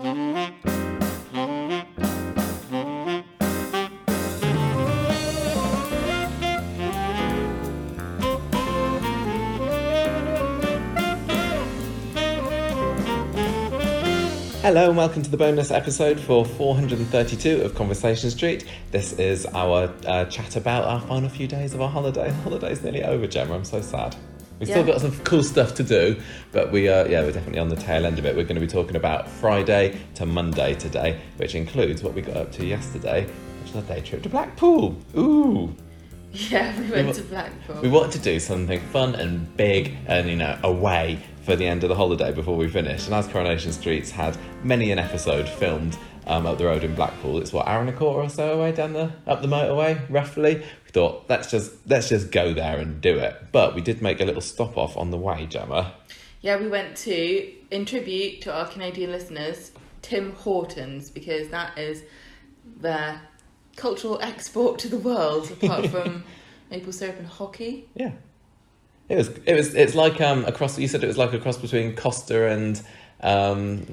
Hello and welcome to the bonus episode for 432 of Conversation Street. This is our uh, chat about our final few days of our holiday. Holiday's nearly over, Gemma. I'm so sad. We've still got some cool stuff to do, but we are yeah we're definitely on the tail end of it. We're going to be talking about Friday to Monday today, which includes what we got up to yesterday, which was a day trip to Blackpool. Ooh. Yeah, we went wa- to Blackpool. We wanted to do something fun and big and you know away for the end of the holiday before we finish. And as Coronation Street's had many an episode filmed um, up the road in Blackpool, it's what hour and a quarter or so away down the up the motorway roughly. We thought let's just let's just go there and do it. But we did make a little stop off on the way, Gemma. yeah, we went to, in tribute to our Canadian listeners, Tim Hortons, because that is their cultural export to the world, apart from maple syrup and hockey. Yeah. It was it was it's like um across you said it was like a cross between Costa and um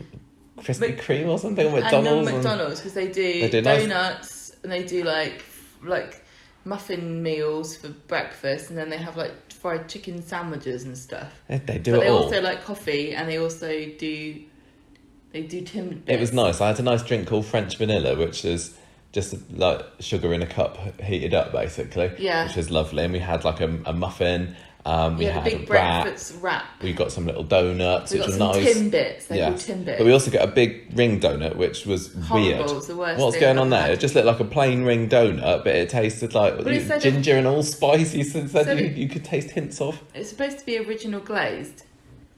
Krispy Mc- Kreme or something, McDonald's. and- McDonald's, because they do, They do nice- donuts and they do like like muffin meals for breakfast, and then they have like fried chicken sandwiches and stuff. They- they do but they all. also like coffee, and they also do they do Tim. It was nice. I had a nice drink called French vanilla, which is just like sugar in a cup heated up, basically. Yeah. Which is lovely. And we had like a, a muffin. Um, we We had a big breakfast wrap. We got some little donuts, We which was nice. Timbits. They're yeah. Timbits. But we also got a big ring donut, which was Horrible, weird. worst What's going on there? It just looked like a plain ring donut, but it tasted like But it ginger and all spicy. So So you, you could taste hints of. It's supposed to be original glazed,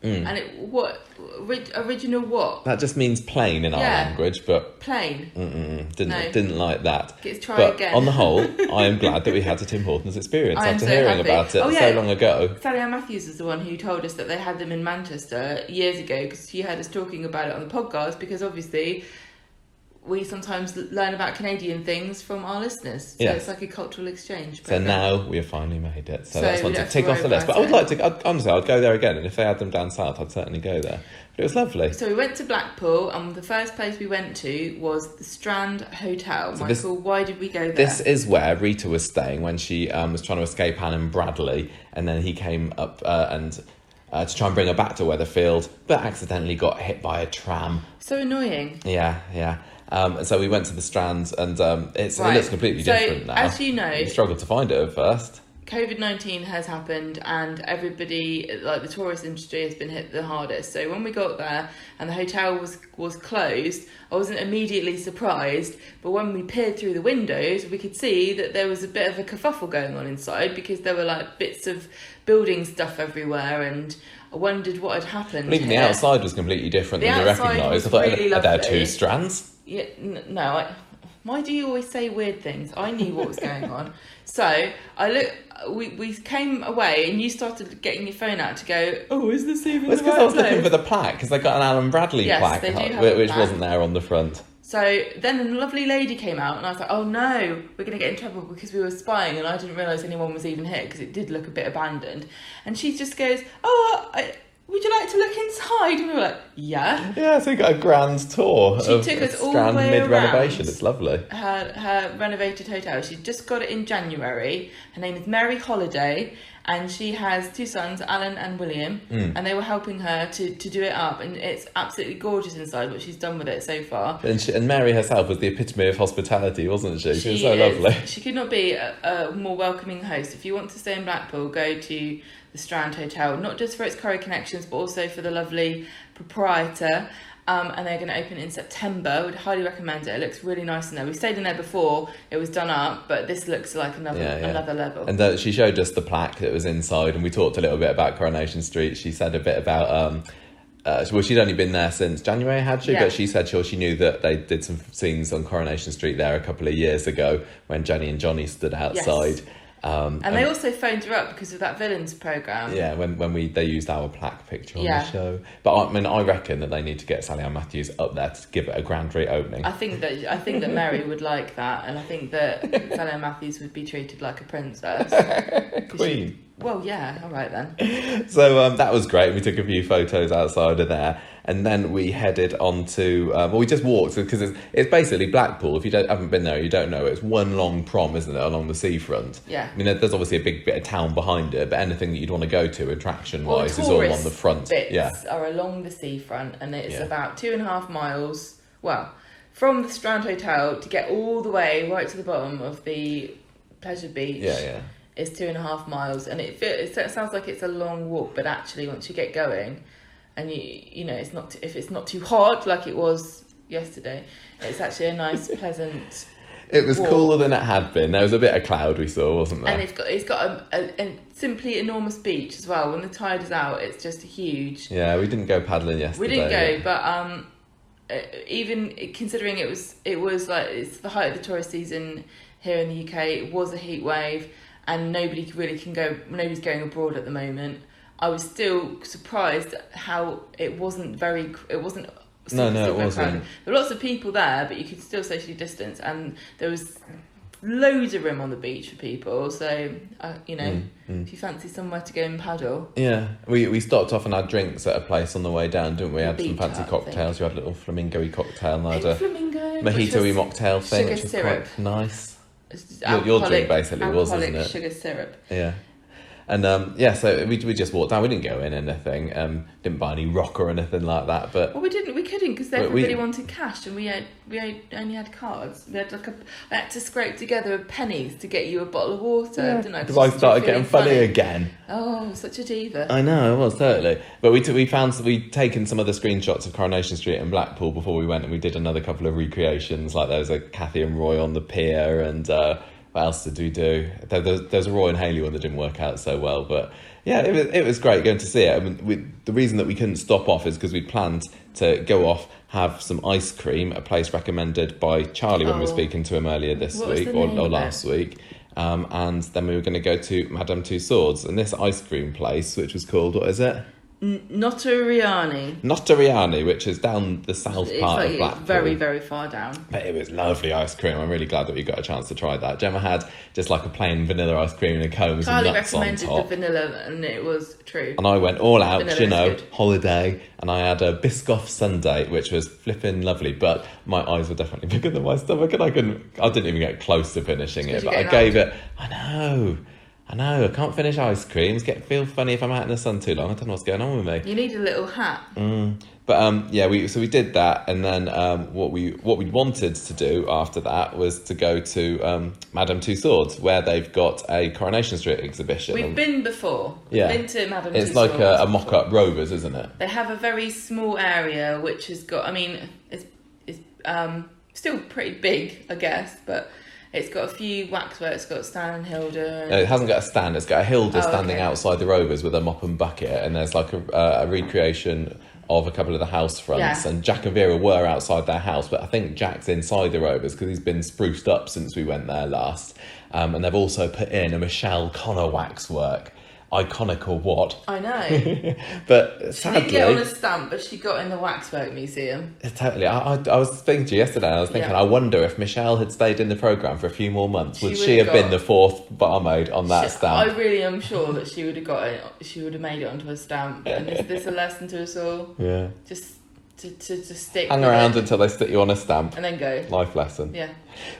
Mm. and it what original what That just means plain in our Yeah. language, but plain. didn't No. didn't like that. Let's try but again. on the whole, I am glad that we had the Tim Hortons experience after so hearing happy. about it Oh, so long ago. Sally Ann Matthews is the one who told us that they had them in Manchester years ago because she had us talking about it on the podcast because obviously we sometimes learn about Canadian things from our listeners. So Yes. it's like a cultural exchange. So now we have finally made it. So, So that's one to tick off the list. But I would like to. I'd, honestly, I'd go there again, and if they had them down south, I'd certainly go there. But it was lovely. So we went to Blackpool, and the first place we went to was the Strand Hotel. So this- Michael, why did we go there? This is where Rita was staying when she um, was trying to escape Alan Bradley, and then he came up uh, and uh, to try and bring her back to Weatherfield, but accidentally got hit by a tram. so annoying. Yeah, yeah. Um, and so we went to the Strand, and um, it's, it looks completely So, different now. as you know- we struggled to find it at first. COVID 19 has happened and everybody, like the tourist industry, has been hit the hardest. So when we got there and the hotel was, was closed, I wasn't immediately surprised. But when we peered through the windows, we could see that there was a bit of a kerfuffle going on inside because there were like bits of building stuff everywhere and I wondered what had happened. But even the outside was completely different The than we recognised. I thought, really are there two strands? Yeah, n- no. I, why do you always say weird things? I knew what was going on. So I look. We, we came away and you started getting your phone out to go. Oh, is this even Well, it's the because right I was looking for the plaque, because I got an Alan Bradley Yes, plaque, they do have a which wasn't there on the front. So then a lovely lady came out and I was like, oh no, we're going to get in trouble because we were spying and I didn't realise anyone was even here because it did look a bit abandoned. And she just goes, oh, I, would you like to look inside? And we were like, yeah. Yeah, so you got a grand tour She of took us all the way mid renovation. It's lovely. her her renovated hotel. She just got it in January. Her name is Mary Holiday, and she has two sons, Alan and William, Hmm. and they were helping her to, to do it up. And it's absolutely gorgeous inside. What she's done with it so far. And, she, and Mary herself was the epitome of hospitality, wasn't she? She, was so is- lovely. She could not be a, a more welcoming host. If you want to stay in Blackpool, go to the Strand Hotel, not just for its Corrie connections, but also for the lovely proprietor. Um, and they're going to open in September. I would highly recommend it. It looks really nice in there. We stayed in there before; it was done up, but this looks like another Yeah, yeah. another level. And uh, she showed us the plaque that was inside, and we talked a little bit about Coronation Street. She said a bit about. Um, uh, well, she'd only been there since January, had she? Yeah. But she said sure she knew that they did some scenes on Coronation Street there a couple of years ago when Jenny and Johnny stood outside. Um, and they also phoned her up because of that villains program. Yeah, when, when we they used our plaque picture on Yeah. the show. But I mean, I reckon that they need to get Sally Ann Matthews up there to give it a grand reopening. I think that I think that Mary would like that, and I think that Sally Matthews would be treated like a princess, Queen. Well, yeah. All right then. So um, that was great. We took a few photos outside of there, and then we headed on to. Um, well, we just walked because it's, it's basically Blackpool. If you don't, haven't been there, you don't know. It's one long prom, isn't it, along the seafront? Yeah. I mean, there's obviously a big bit of town behind it, but anything that you'd want to go to attraction Well, wise is all on the front. Bits Yeah. are along the seafront, and it's Yeah. about two and a half miles. Well, from the Strand Hotel to get all the way right to the bottom of the Pleasure Beach. Yeah, yeah. Is two and a half miles, and it, fe- it sounds like it's a long walk, but actually, once you get going, and you you know it's not if it's not too hot like it was yesterday, it's actually a nice, pleasant, It was Walk. cooler than it had been. There was a bit of cloud we saw, wasn't there? and it's got it's got a, a, a simply enormous beach as well. When the tide is out, it's just huge. yeah, we didn't go paddling yesterday. We didn't go, but um, uh, even considering it was it was like it's the height of the tourist season here in the UK. It was a heat wave, and nobody really can go. Nobody's going abroad at the moment. I was still surprised how it wasn't very. It wasn't. No, no, it wasn't. crowded. There were lots of people there, but you could still socially distance, and there was loads of room on the beach for people. So, uh, you know, Mm, mm. if you fancy somewhere to go and paddle, Yeah, we we stopped off and had drinks at a place on the way down, didn't we? Had some fancy cocktails. We had a little flamingo-y cocktail and I had a flamingo, mojito-y mocktail thing, sugar which was syrup. quite nice. It's just Your- your drink alcoholic- basically was, isn't it? Sugar syrup. Yeah. And um, yeah, so we, we just walked down. We didn't go in anything. Um, didn't buy any rock or anything like that. But Well, we didn't. We couldn't because But we- everybody wanted cash, and we had we had, only had cards. We had like a. I had to scrape together pennies to get you a bottle of water, didn't I? because I started getting funny again. Oh, such a diva. I know, it was totally. But we t- we found we'd taken some other screenshots of Coronation Street and Blackpool before we went, and we did another couple of recreations. Like there was a Cathy and Roy on the pier, and uh, what else did we do? There, there, there's a Roy and Hayley one that didn't work out so well, but yeah, it was it was great going to see it. I mean, we, the reason that we couldn't stop off is because we planned to go off. Have some ice cream, a place recommended by Charlie when we were Oh. speaking to him earlier this What week or, or last week. Um, and then we were going to go to Madame Tussauds, and this ice cream place, which was called what is it? Notarianni. Notarianni, which is down the south It's part like of Blackpool. very very far down. But it was lovely ice cream. I'm really glad that we got a chance to try that. Gemma had just like a plain vanilla ice cream in a cone with some Charlie nuts on recommended the vanilla, and it was true. and I went all out, Vanilla you know, holiday, and I had a Biscoff sundae, which was flipping lovely. But my eyes were definitely bigger than my stomach, and I couldn't. I didn't even get close to finishing it. But I gave it. I know, I know. I can't finish ice creams. Get feel funny if I'm out in the sun too long. I don't know what's going on with me. You need a little hat. Mm. But um, yeah, we so we did that, and then um, what we what we wanted to do after that was to go to um, Madame Tussauds, where they've got a Coronation Street exhibition. We've been before. Yeah. We've been to Madame it's Tussauds like a, a mock-up Rovers, isn't it? They have a very small area which has got. I mean, it's it's um still pretty big, I guess, but it's got a few waxworks. It's got Stan and Hilda. No, it hasn't got a stand. It's got a Hilda Oh, standing okay. outside the Rovers with a mop and bucket, and there's like a, uh, a recreation of a couple of the house fronts. Yeah. And Jack and Vera were outside their house, but I think Jack's inside the Rovers because he's been spruced up since we went there last. Um, and they've also put in a Michelle Connor waxwork, iconic or what? I know. But She didn't get on a stamp, but she got in the waxwork museum. totally. I, I, I was thinking to you yesterday, and I was thinking, Yeah. I wonder if Michelle had stayed in the program for a few more months, She would would've she have been the fourth barmaid on that She- stamp? I really am sure that she would have got it. She would have made it onto a stamp. And is this a lesson to us all? Yeah. Just to to, to stick. Hang around it until they stick you on a stamp. and then go. Life lesson. Yeah.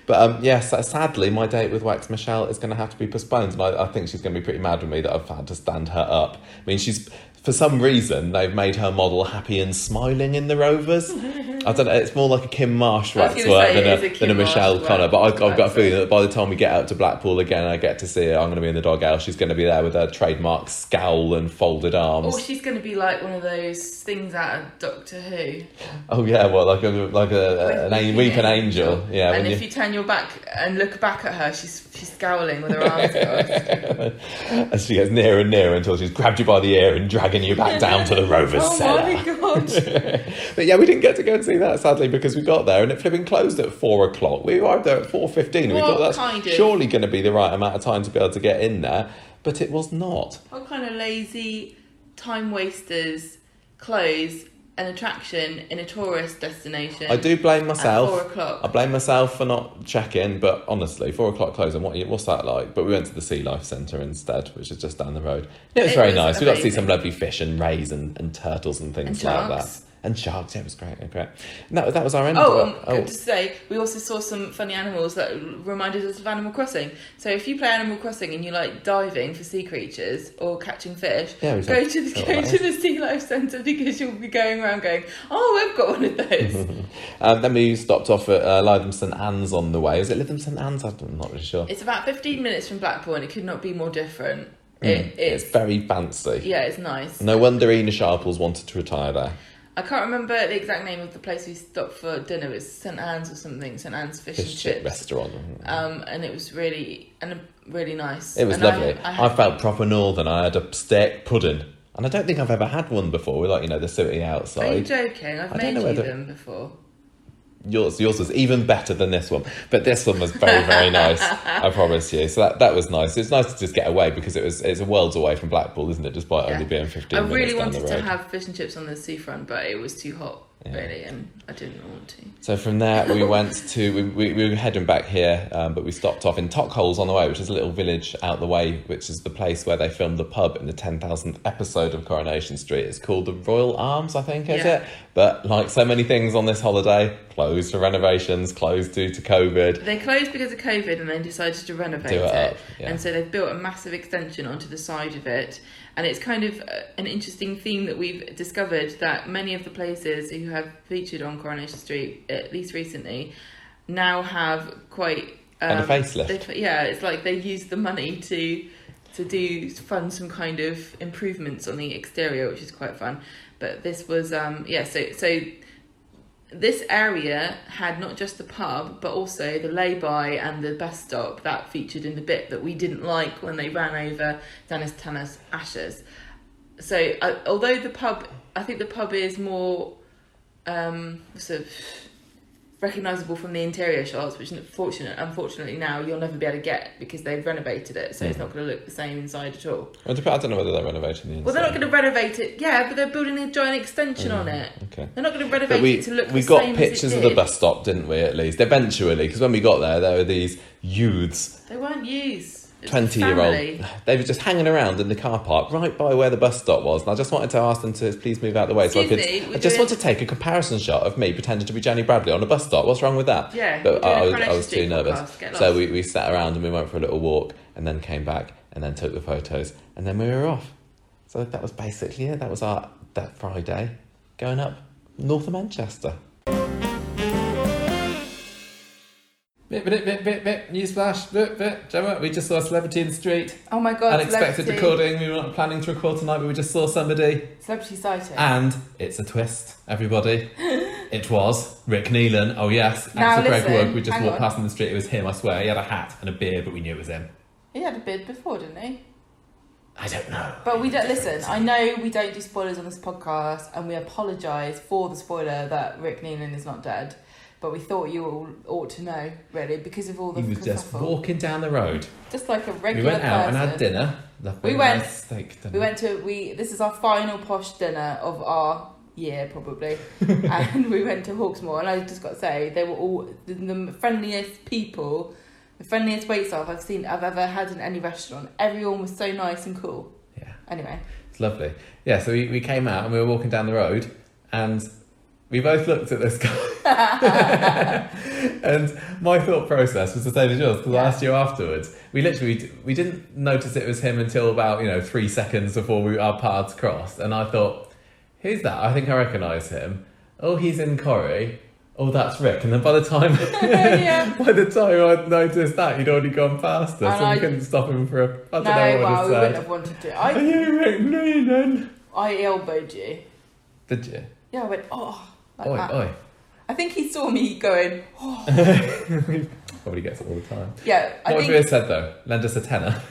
But um, yes, sadly, my date with Wax Michelle is going to have to be postponed, and I, I think she's going to be pretty mad with me that I've had to stand her up. I mean, she's for some reason they've made her model happy and smiling in the Rovers. I don't know. It's more like a Kym Marsh I was wax gonna work than a, a than a Michelle Marsh Connor. But I, I've got a feeling that by the time we get out to Blackpool again, I get to see her. I'm going to be in the dog house. She's going to be there with her trademark scowl and folded arms. Or she's going to be like one of those things out of Doctor Who. Oh yeah, well, like a like a, an Weeping weeping angel. Yeah, and if you... turn your back and look back at her, she's she's scowling with her arms crossed. As she gets nearer and nearer until she's grabbed you by the ear and dragging you back down to the Rovers oh cellar. my god! But yeah, we didn't get to go and see that sadly because we got there and it flipping closed at four o'clock. We arrived there at four fifteen. We thought that's kind of- surely going to be the right amount of time to be able to get in there, but it was not. what kind of lazy time wasters close an attraction in a tourist destination. I do blame At four o'clock. I blame myself for not checking, but honestly, four o'clock closing. What what's that like? But we went to the Sea Life Centre instead, which is just down the road. It was It very was nice. We got to see some lovely fish and rays and, and turtles and things And like that. And sharks, yeah, it was great. Great. And that, that was our end. Oh, um, it. good to say, we also saw some funny animals that reminded us of Animal Crossing. So if you play Animal Crossing and you like diving for sea creatures or catching fish, Yeah, go to the oh, go to the Sea Life Centre because you'll be going around going, oh, I've got one of those. Um, then we stopped off at uh, Lytham St Anne's on the way. Is it Lytham St Anne's? I'm not really sure. it's about fifteen minutes from Blackpool, and it could not be more different. Mm, it's it's very fancy. yeah, it's nice. No wonder Ena Sharples wanted to retire there. I can't remember the exact name of the place we stopped for dinner. It was St Anne's or something. St Anne's Fish, Fish and chip Chips. restaurant. Um, and it was really and really nice. It was And lovely. I I, had- felt proper northern. I had a steak pudding. And I don't think I've ever had one before. With like, you know, the city outside. Are you joking? I've I made you whether- them before. Yours, yours was even better than this one. But this one was very, very nice. I promise you. So that, that was nice. It's nice to just get away because it was it's a world's away from Blackpool, isn't it? Despite Yeah. only being fifteen I really wanted to have fish and chips on the seafront, but it was too hot, Yeah. really, and I didn't want to. So from there, we went to we, we, we were heading back here, um, but we stopped off in Tockholes on the way, which is a little village out the way, which is the place where they filmed the pub in the ten thousandth episode of Coronation Street. It's called the Royal Arms, I think, is Yeah. it? But like so many things on this holiday, closed for renovations, closed due to COVID. They closed because of COVID, and then decided to renovate Do it it. yeah. And so they've built a massive extension onto the side of it, and it's kind of uh, an interesting theme that we've discovered that many of the places who have featured on Coronation Street, at least recently, now have quite And a um, facelift. they- yeah, it's like they use the money to to do fund some kind of improvements on the exterior, which is quite fun. But this was um yeah, so so this area had not just the pub, but also the lay-by and the bus stop that featured in the bit that we didn't like when they ran over Dennis Tanner's ashes. So, uh, although the pub, I think the pub is more um, sort of recognisable from the interior shots, which unfortunate, unfortunately now you'll never be able to get because they've renovated it, so it's Mm. not going to look the same inside at all. Well, I don't know whether they're renovating the inside. Well, they're not going to renovate it, yeah, but they're building a giant extension on it. Okay. They're not going to renovate But we, it to look we the got same pictures of the bus stop, didn't we, at least? Eventually, because when we got there, there were these youths They weren't used. It was 20 year old. They were just hanging around in the car park right by where the bus stop was. And I just wanted to ask them to please move out of the way so I could. Me, I just want to take a comparison shot of me pretending to be Jenny Bradley on a bus stop. What's wrong with that? Yeah, But I, I was, I was too nervous. So we, we sat around and we went for a little walk and then came back and then took the photos and then we were off. So that was basically it. That was our that Friday going up north of Manchester. Bit, bit, bit, bit, bit, newsflash, bit, bit. Gemma, we just saw a celebrity in the street. Oh my god, Unexpected celebrity, recording. We were not planning to record tonight, but we just saw somebody. Celebrity sighting. And it's a twist, everybody. it was Rick Neelan. Oh, yes. Now Greg listen, Wood. We just hang walked on. past in the street. It was him, I swear. He had a hat and a beard, but we knew it was him. he had a bid before, didn't he? I don't know. But we don't listen. I know we don't do spoilers on this podcast, and we apologise for the spoiler that Rick Neelan is not dead. But we thought you all ought to know, really, because of all the He was just kerfuffle. walking down the road. Just like a regular. We went out and had dinner. Lovely, We went- nice steak dinner. We went to we. This is our final posh dinner of our year, probably, and we went to Hawksmoor. And I just got to say, they were all the, the friendliest people, the friendliest wait staff I've seen, I've ever had in any restaurant. Everyone was so nice and cool. Yeah. Anyway, It's lovely. Yeah, so we, we came out and we were walking down the road and we both looked at this guy. and my thought process was the same as yours because Yeah. I asked you afterwards. We literally we didn't notice it was him until about, you know, three seconds before we, our paths crossed. And I thought, who's that? I think I recognise him. Oh, he's in Corrie. Oh, that's Rick. And then by the time Yeah. by the time I noticed that, he'd already gone past us And and, I- we couldn't stop him for a I don't no, know what well, we wouldn't have wanted to. Are I you Rick Noonan? I elbowed you. Did you? Yeah, I went oh. Like oi, that. oi. I think he saw me going. Oh. Probably gets it all the time. Yeah, I what would think have said though? Lend us a tenner.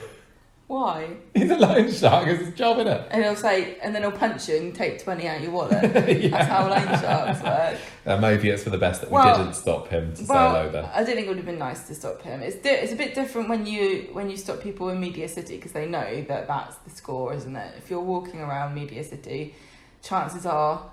why? He's a loan shark. It's his job, isn't it? And he'll say, and then he'll punch you and take twenty out of your wallet. That's how loan sharks work. Uh, maybe it's for the best that we didn't stop him to say Well, hello then. I don't think it would have been nice to stop him. It's di- it's a bit different when you when you stop people in Media City because they know that that's the score, isn't it? If you're walking around Media City, chances are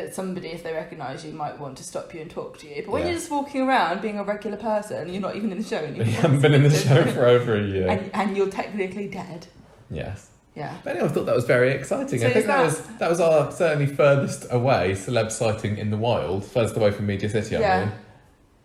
that somebody, if they recognise you, might want to stop you and talk to you. But when Yeah. you're just walking around being a regular person, you're not even in the show anymore. We haven't been in the show for over a year. and, and you're technically dead. yes. Yeah. But anyway, I thought that was very exciting. So I think that, that- was that was our certainly furthest away celeb sighting in the wild, furthest away from Media City. I Yeah. mean,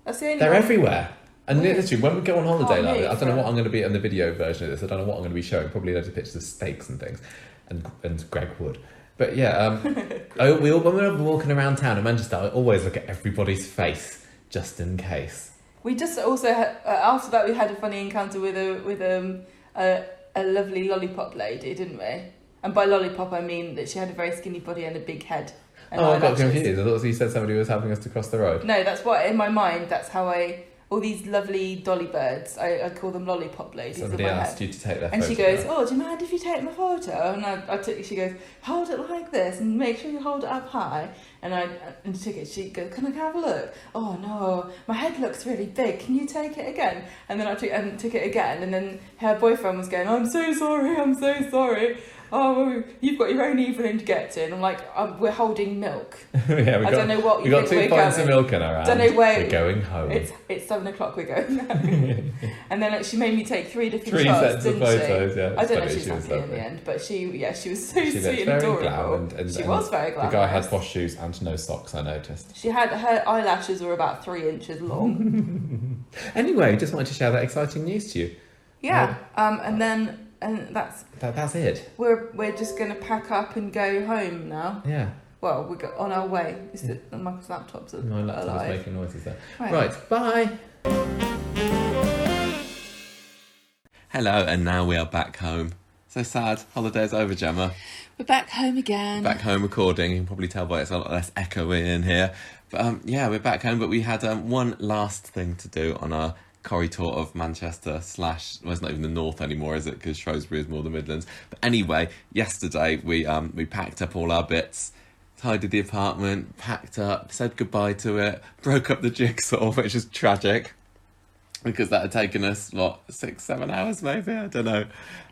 That's the only they're one. everywhere. And literally, when we go on holiday, like, move I don't know what I'm going to be on the video version of this. I don't know what I'm going to be showing. Probably loads of pictures of steaks and things, and and Greg Wood. But yeah, um, I, we all, when we're walking around town in Manchester, I always look at everybody's face just in case. We just also had, uh, after that we had a funny encounter with a with um, a a lovely lollipop lady, didn't we? And by lollipop I mean that she had a very skinny body and a big head. And oh, I got confused. I thought you said somebody was helping us to cross the road. No, that's what in my mind. That's how I all these lovely dolly birds. I, I call them lollipop ladies Somebody asked head. you to take their And she goes, "Oh, do you mind if you take my photo?" And I, I took. She goes, "Hold it like this, and make sure you hold it up high." And I and took it. She goes, "Can I have a look?" Oh no, my head looks really big. Can you take it again? And then I took and took it again. And then her boyfriend was going, "I'm so sorry. I'm so sorry." Oh, you've got your own evening to get to. And I'm like, um, we're holding milk. yeah, we I got, don't know what we you got think two we're pints going. of milk in our hand. Don't know where- We're going home. It's it's seven o'clock. We're going. now. and then like, she made me take three different Three shots, sets of didn't she? photos. Yeah, I don't know if she's she was happy in the end, but she, yeah, she was so She sweet and very adorable. and, and, she and was very glad. the guy had posh shoes and no socks. I noticed. She had her eyelashes were about three inches long. Anyway, just wanted to share that exciting news to you. yeah. Um, and then and that's That, that's it. we're we're just gonna pack up and go home now. Yeah, Well, we got on our way. Is the Michael's laptop's my laptop alive? making noises there. Right. Right, bye. Hello, and now we are back home. So sad. Holiday's over, Gemma. We're back home again. Back home recording. You can probably tell by it's a lot less echoey in here. But um, yeah, we're back home. But we had um, one last thing to do on our Corrie tour of Manchester slash. Well, it's not even the north anymore, is it? Because Shrewsbury is more the Midlands. But anyway, yesterday we um we packed up all our bits. Tidied the apartment, packed up, said goodbye to it, broke up the jigsaw, which is tragic because that had taken us what six, seven hours maybe I don't know,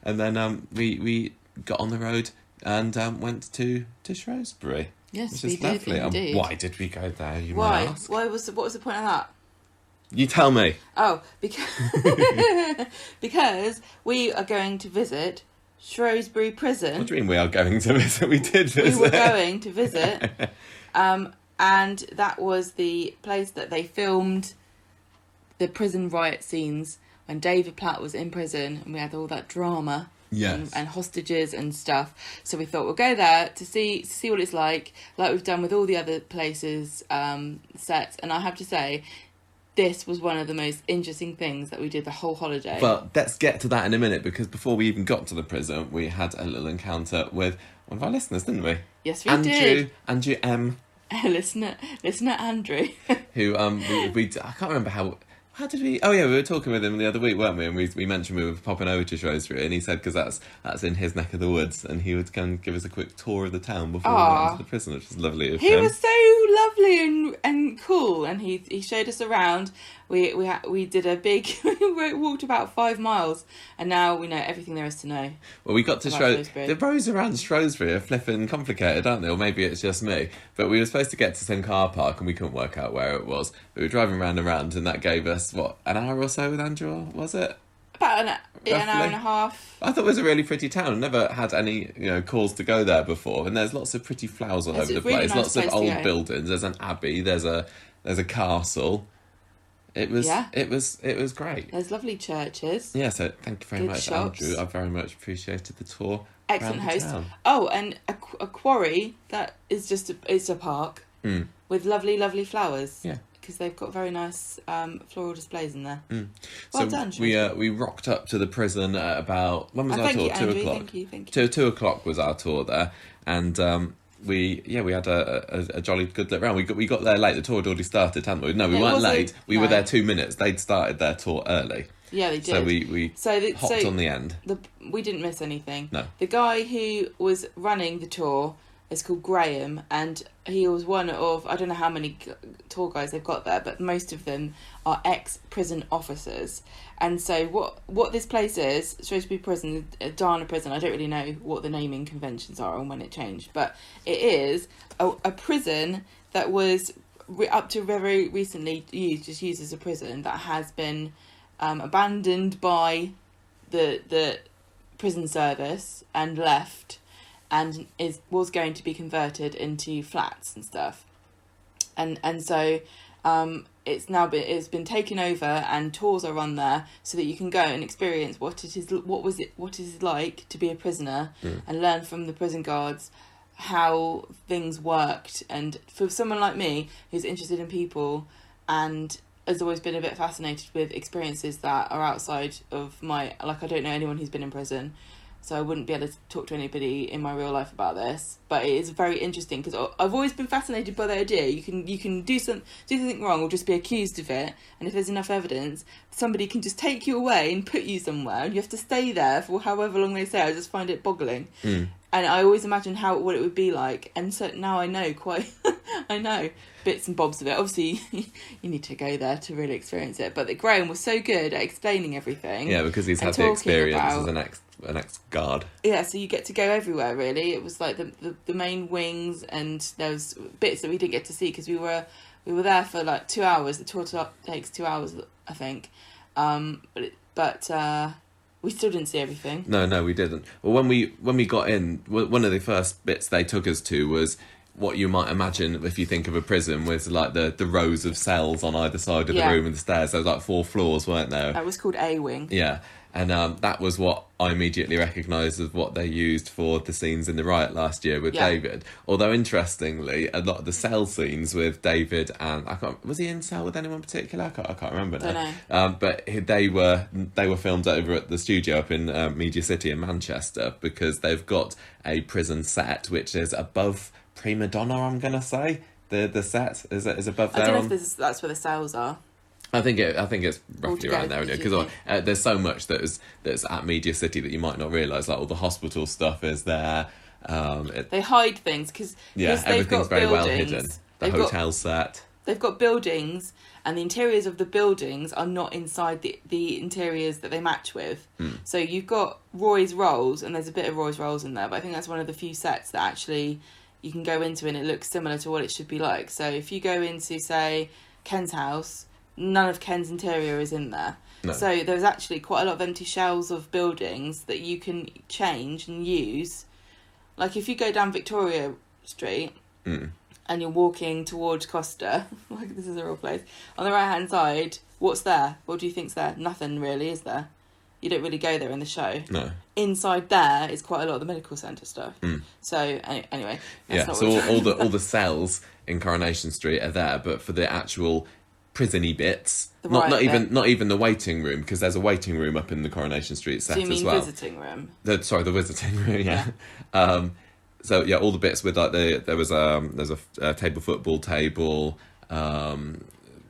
and then um we we got on the road and um went to to Shrewsbury, Yes, which we is did lovely. Um, why did we go there? You Why? might ask. Why was the, what was the point of that? You tell me. Oh, because because we are going to visit Shrewsbury Prison. What do you mean we are going to visit? We did visit. we were going to visit, um, and that was the place that they filmed the prison riot scenes when David Platt was in prison, and we had all that drama. Yes. And, and hostages and stuff. So we thought we'll go there to see to see what it's like, like we've done with all the other places um, sets. And I have to say, this was one of the most interesting things that we did the whole holiday. But let's get to that in a minute because before we even got to the prison, we had a little encounter with one of our listeners, didn't we? yes, we Andrew, did. Andrew M, listener, listener Andrew. who um we, we I can't remember how how did we oh yeah we were talking with him the other week weren't we and we, we mentioned we were popping over to Shrewsbury and he said because that's that's in his neck of the woods and he would come give us a quick tour of the town before we went into the prison which was lovely of He him was so lovely and and cool, and he he showed us around. We we ha- we did a big. we walked about five miles, and now we know everything there is to know. well we got to Shrewsbury Shrewsbury. the roads around Shrewsbury are flipping complicated aren't they or maybe it's just me but we were supposed to get to some car park and we couldn't work out where it was we were driving round and round and that gave us what an hour or so with Andrew was it About an, yeah, an hour and a half. I thought it was a really pretty town. I never had any, you know, calls to go there before. And there's lots of pretty flowers all It's over the really place. nice lots of place to old buildings. There's an abbey. There's a there's a castle. It was Yeah. it was it was great. There's lovely churches. Yeah. So thank you very Good much, shops. Andrew. I very much appreciated the tour. Excellent host. town. Oh, and a, a quarry that is just a, it's a park Mm. with lovely, lovely flowers. Yeah. Because they've got very nice um, floral displays in there. Mm. Well so done, we uh, we rocked up to the prison at about when was Oh, our tour? you, Two Andrew. o'clock. Thank you, thank you. Two two o'clock was our tour there, and um, we yeah we had a, a, a jolly good look round. We got we got there late. The tour had already started, hadn't we? No, we It weren't late. We were there two minutes. They'd started their tour early, Yeah, they did. so we we So the, hopped so on the end. the we didn't miss anything. No. The guy who was running the tour is called Graham, and he was one of I don't know how many tour guides they've got there, but most of them are ex prison officers. And so what what this place is Shrewsbury Prison, uh, Dana Prison. I don't really know what the naming conventions are and when it changed, but it is a, a prison that was re- up to very recently used just used as a prison that has been um, abandoned by the the prison service and left and is was going to be converted into flats and stuff and and so um it's now been it's been taken over and tours are run there so that you can go and experience what it is what was it what it is like to be a prisoner Mm. and learn from the prison guards how things worked and for someone like me who's interested in people and has always been a bit fascinated with experiences that are outside of my like I don't know anyone who's been in prison so I wouldn't be able to talk to anybody in my real life about this but it is very interesting because I've always been fascinated by the idea you can you can do some do something wrong or just be accused of it and if there's enough evidence somebody can just take you away and put you somewhere and you have to stay there for however long they say I just find it boggling Mm. and I always imagine how what it would be like, and so now I know quite, I know bits and bobs of it. Obviously, you need to go there to really experience it. But that Graham was so good at explaining everything. Yeah, because he's had the experience about- as an ex an ex guard. Yeah, so you get to go everywhere. Really, it was like the the, the main wings, and there was bits that we didn't get to see because we were we were there for like two hours. The tour takes two hours, I think. Um, but it, but uh, we still didn't see everything. No, no, we didn't. Well, when we when we got in, one of the first bits they took us to was what you might imagine if you think of a prison with like the, the rows of cells on either side of Yeah. the room and the stairs. There was like four floors, weren't there? That was called A wing. Yeah, and um, that was what I immediately recognised as what they used for the scenes in the riot last year with Yeah. David. Although interestingly, a lot of the cell scenes with David and I can't was he in cell with anyone particular? I can't, I can't remember now. Dunno. Um, but they were they were filmed over at the studio up in uh, Media City in Manchester because they've got a prison set which is above Prima Doner. I'm gonna say the the set is is above I there. don't know on- if this is, that's where the cells are. I think it. I think it's roughly around there because think? uh, there's so much that is that's at Media City that you might not realise. Like all the hospital stuff is there. Um, it, They hide things because yeah, everything's got very well hidden. The they've got hotel set. they've got buildings, and the interiors of the buildings are not inside the the interiors that they match with. Hmm. So you've got Roy's Rolls, and there's a bit of Roy's Rolls in there, but I think that's one of the few sets that actually you can go into and it looks similar to what it should be like. So if you go into say Ken's house, none of Ken's interior is in there. No. So there's actually quite a lot of empty shells of buildings that you can change and use. Like if you go down Victoria Street Mm. and you're walking towards Costa, like this is a real place, on the right hand side, what's there? What do you think's there? Nothing really, is there? You don't really go there in the show. No. Inside there is quite a lot of the medical centre stuff. Mm. So any, anyway, that's Yeah. not So all, all the all the cells in Coronation Street are there, but for the actual prisony bits, The not not even bit. not even the waiting room because there's a waiting room up in the Coronation Street set so you as well. visiting room? The sorry, the visiting room. Yeah. um, so yeah, all the bits with like the there was um there's a, a table football table. Um,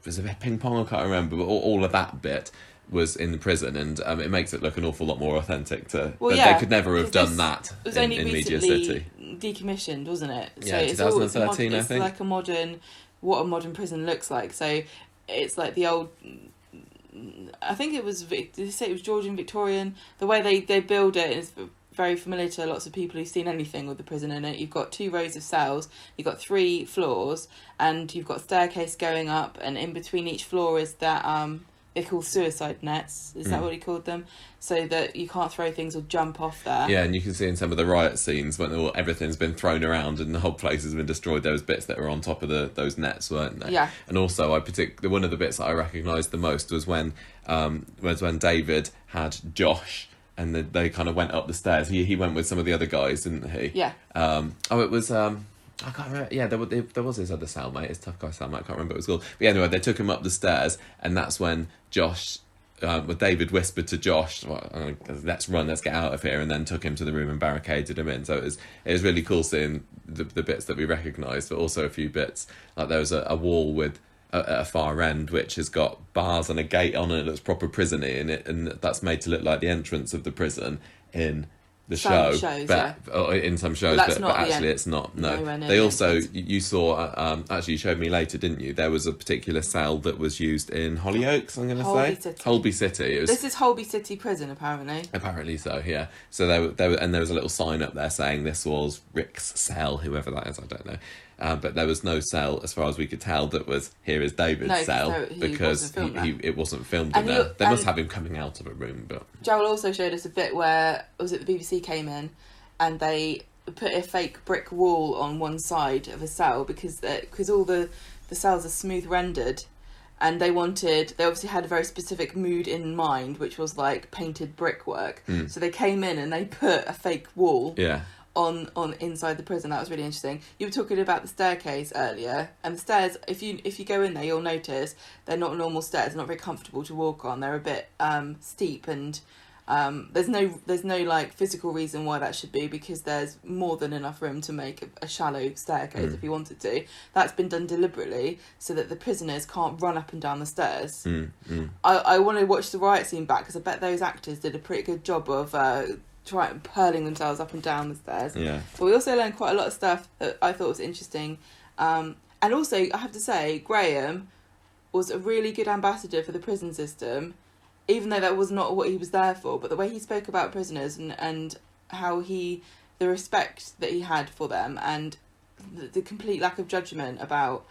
there's a ping pong. I can't remember, but all, all of that bit was in the prison, and um, it makes it look an awful lot more authentic. To Well, they- yeah, they could never have done that It was in, only in Media City. decommissioned, wasn't it? Yeah, it's it's a 2013, I it's think. like a modern, what a modern prison looks like. So it's like the old. I think it was. Did they say it was Georgian Victorian? The way they they build it is very familiar to lots of people who've seen anything with the prison in it. You've got two rows of cells. You've got three floors, and you've got staircase going up, and in between each floor is that um. They call suicide nets. Is that Mm. what he called them? So that you can't throw things or jump off there. Yeah, and you can see in some of the riot scenes when all, everything's been thrown around and the whole place has been destroyed. Those bits that were on top of the those nets, weren't they? Yeah. And also, I partic- one of the bits that I recognised the most was when um, was when David had Josh and the, they kind of went up the stairs. He he went with some of the other guys, didn't he? Yeah. Um, oh, it was. Um, I can't remember. Yeah, there, was- there was his other cellmate, his tough guy cellmate. I can't remember what it was called. But anyway, they took him up the stairs, and that's when Josh, uh, well, David whispered to Josh, well, uh, "Let's run, let's get out of here," and then took him to the room and barricaded him in. So it was it was really cool seeing the, the bits that we recognised, but also a few bits like there was a, a wall with. At a far end, which has got bars and a gate on it that's proper prisony in it, and that's made to look like the entrance of the prison in the Some show, shows, but or in some shows, That's but, but actually it's not. No, they also end. you saw. uh, Um, actually, you showed me later, didn't you? There was a particular cell that was used in Hollyoaks. I'm going to say City. Holby City. It was This is Holby City Prison, apparently. Apparently so, yeah. So there, there, and there was a little sign up there saying this was Rick's cell, whoever that is, I don't know. Um, but there was no cell, as far as we could tell, that was here is David's No, cell no, he because wasn't he, he, it wasn't filmed And in there. They must have him coming out of a room, but Joel also showed us a bit where was it the BBC came in and they put a fake brick wall on one side of a cell because because all the the cells are smooth rendered and they wanted they obviously had a very specific mood in mind which was like painted brickwork Hmm. so they came in and they put a fake wall yeah, on on inside the prison. That was really interesting. You were talking about the staircase earlier, and the stairs. If you if you go in there, you'll notice they're not normal stairs. They're not very comfortable to walk on. They're a bit um, steep, and um, there's no there's no like physical reason why that should be because there's more than enough room to make a, a shallow staircase Mm. if you wanted to. That's been done deliberately so that the prisoners can't run up and down the stairs. mm, mm. I, I want to watch the riot scene back because I bet those actors did a pretty good job of uh, trying hurling themselves up and down the stairs. yeah, But we also learned quite a lot of stuff that I thought was interesting. Um, and also, I have to say, Graham was a really good ambassador for the prison system, even though that was not what he was there for. But the way he spoke about prisoners and, and how he, the respect that he had for them, and the, the complete lack of judgment about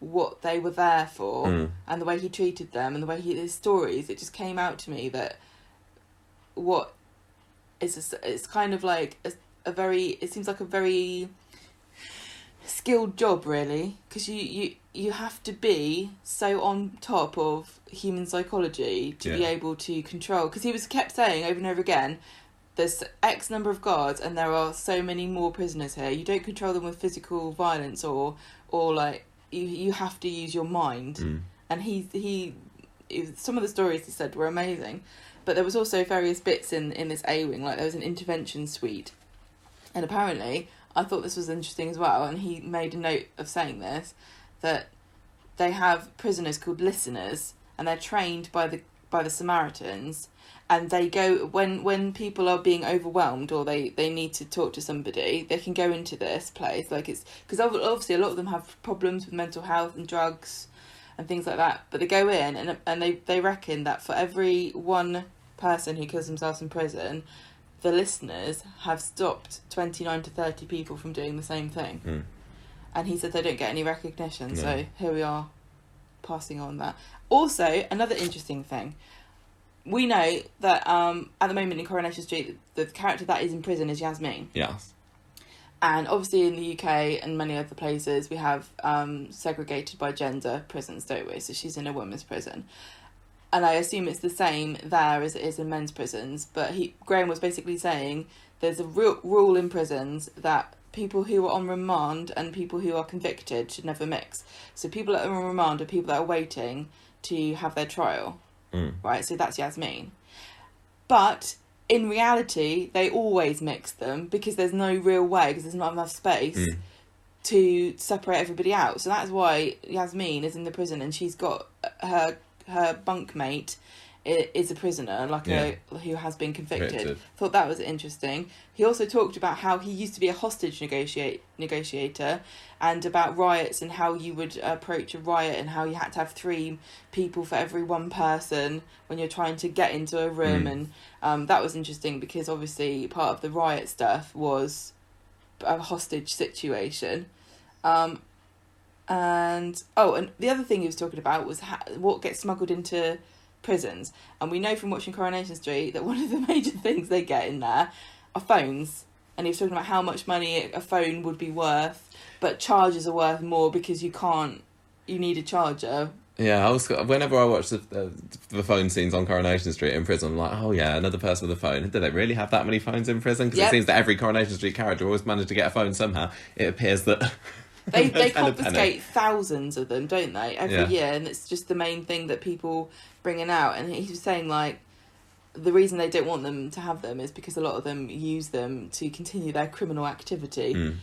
what they were there for, Mm. and the way he treated them, and the way he his stories, it just came out to me that what is a it's kind of like a, a very it seems like a very skilled job really because you, you you have to be so on top of human psychology to be able to control because he was kept saying over and over again there's x number of guards and there are so many more prisoners here. You don't control them with physical violence or or like you you have to use your mind. Mm. and he he some of the stories he said were amazing but there was also various bits in in this a wing like there was an intervention suite. And apparently i thought this was interesting as well and he made a note of saying this that they have prisoners called listeners and they're trained by the by the samaritans and they go when when people are being overwhelmed or they they need to talk to somebody they can go into this place like it's because obviously a lot of them have problems with mental health and drugs and things like that but they go in and and they they reckon that for every one person who kills themselves in prison the listeners have stopped 29 to 30 people from doing the same thing Mm. and he said they don't get any recognition No. so here we are passing on that also another interesting thing we know that um, at the moment in Coronation Street, the character that is in prison is Yasmeen. yes, And obviously in the UK and many other places, we have um, segregated by gender prisons, don't we? So she's in a women's prison. And I assume it's the same there as it is in men's prisons. But he Graham was basically saying there's a real rule in prisons that people who are on remand and people who are convicted should never mix. So people that are on remand are people that are waiting to have their trial mm. right? So that's Yasmeen. But in reality, they always mix them because there's no real way, because there's not enough space Mm. to separate everybody out. So that's why Yasmeen is in the prison and she's got her her bunkmate is a prisoner, like a who has been convicted. Convicted. Thought that was interesting. He also talked about how he used to be a hostage negotiate negotiator, and about riots and how you would approach a riot and how you had to have three people for every one person when you're trying to get into a room, Mm. and um, that was interesting because obviously part of the riot stuff was a hostage situation. Um, and oh, and the other thing he was talking about was ha- what gets smuggled into prisons. And we know from watching Coronation Street that one of the major things they get in there are phones. And he was talking about how much money a phone would be worth, but chargers are worth more because you can't. You need a charger. Yeah, I was whenever I watch the, the the phone scenes on Coronation Street in prison, I'm like, oh yeah, another person with a phone. Do they really have that many phones in prison? Because Yep. it seems that every Coronation Street character always managed to get a phone somehow. It appears that They they And a penny. confiscate thousands of them, don't they, every Yeah. year? And it's just the main thing that people bringing out. And he was saying like the reason they don't want them to have them is because a lot of them use them to continue their criminal activity. Mm.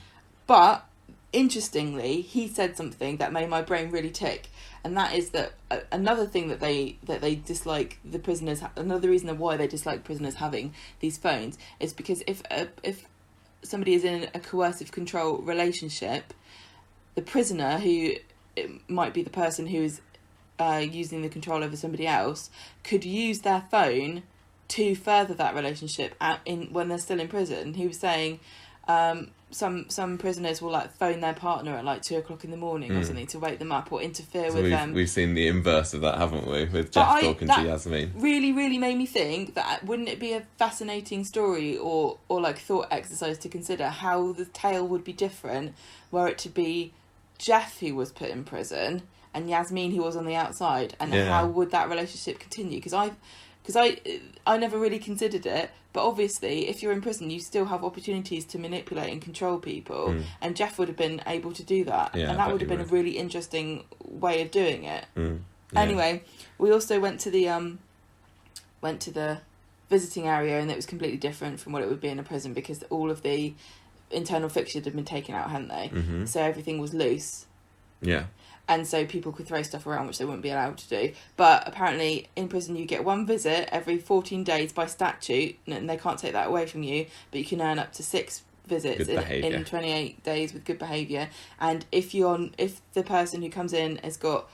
But interestingly, he said something that made my brain really tick, and that is that uh, another thing that they that they dislike the prisoners. Another reason why they dislike prisoners having these phones is because if uh, if somebody is in a coercive control relationship, the prisoner who it might be the person who is uh, using the control over somebody else could use their phone to further that relationship out in when they're still in prison. He was saying um, some some prisoners will like phone their partner at like two o'clock in the morning or Mm. something to wake them up or interfere So with we've, them. we've seen the inverse of that, haven't we? With Geoff I- talking to Yasmeen. really really made me think that wouldn't it be a fascinating story or or like thought exercise to consider how the tale would be different were it to be Geoff who was put in prison and Yasmeen who was on the outside and Yeah. how would that relationship continue because I because I I never really considered it but obviously if you're in prison you still have opportunities to manipulate and control people Mm. and Geoff would have been able to do that Yeah, and that would have been a really interesting way of doing it Mm, yeah. Anyway, we also went to the um went to the visiting area and it was completely different from what it would be in a prison because all of the internal fixtures had been taken out, hadn't they? Mhm. So everything was loose. Yeah. And so people could throw stuff around which they wouldn't be allowed to do. But apparently in prison you get one visit every fourteen days by statute and they can't take that away from you, but you can earn up to six visits in, in 28 days with good behaviour and if you're if the person who comes in has got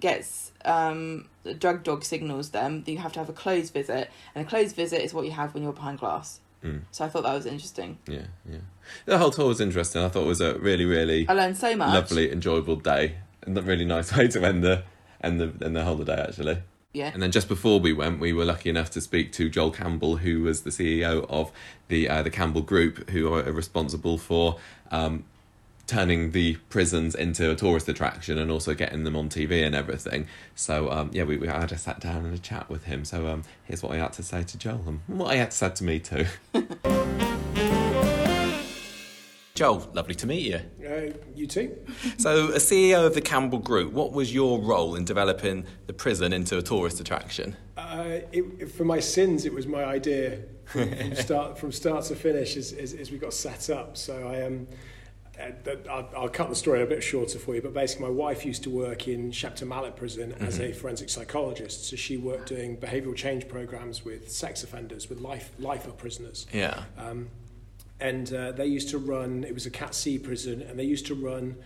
gets um, drug dog signals them, you have to have a closed visit, and a closed visit is what you have when you're behind glass. Mm, So I thought that was interesting. yeah. Yeah. The whole tour was interesting. I thought it was a really, really I learned so much. lovely, enjoyable day, and a really nice way to end the end the end the holiday actually. Yeah. And then just before we went, we were lucky enough to speak to Joel Campbell, who was the CEO of the uh, the Campbell Group, who are responsible for um, turning the prisons into a tourist attraction and also getting them on TV and everything. So um, yeah, we, we had a sat down and a chat with him. So um, here's what I had to say to Joel and what I had to say to me too. Joel, lovely to meet you. Uh, you too? So, a CEO of the Campbell Group, what was your role in developing the prison into a tourist attraction? Uh, it, for my sins, it was my idea from, from start from start to finish as, as, as we got set up. So I Um, that- I'll, I'll cut the story a bit shorter for you, but basically, my wife used to work in Shepton Mallet Prison as a forensic psychologist. So she worked doing behavioural change programs with sex offenders, with life lifer prisoners. Yeah. Um, and uh, they used to run, it was a Cat C prison, and they used to run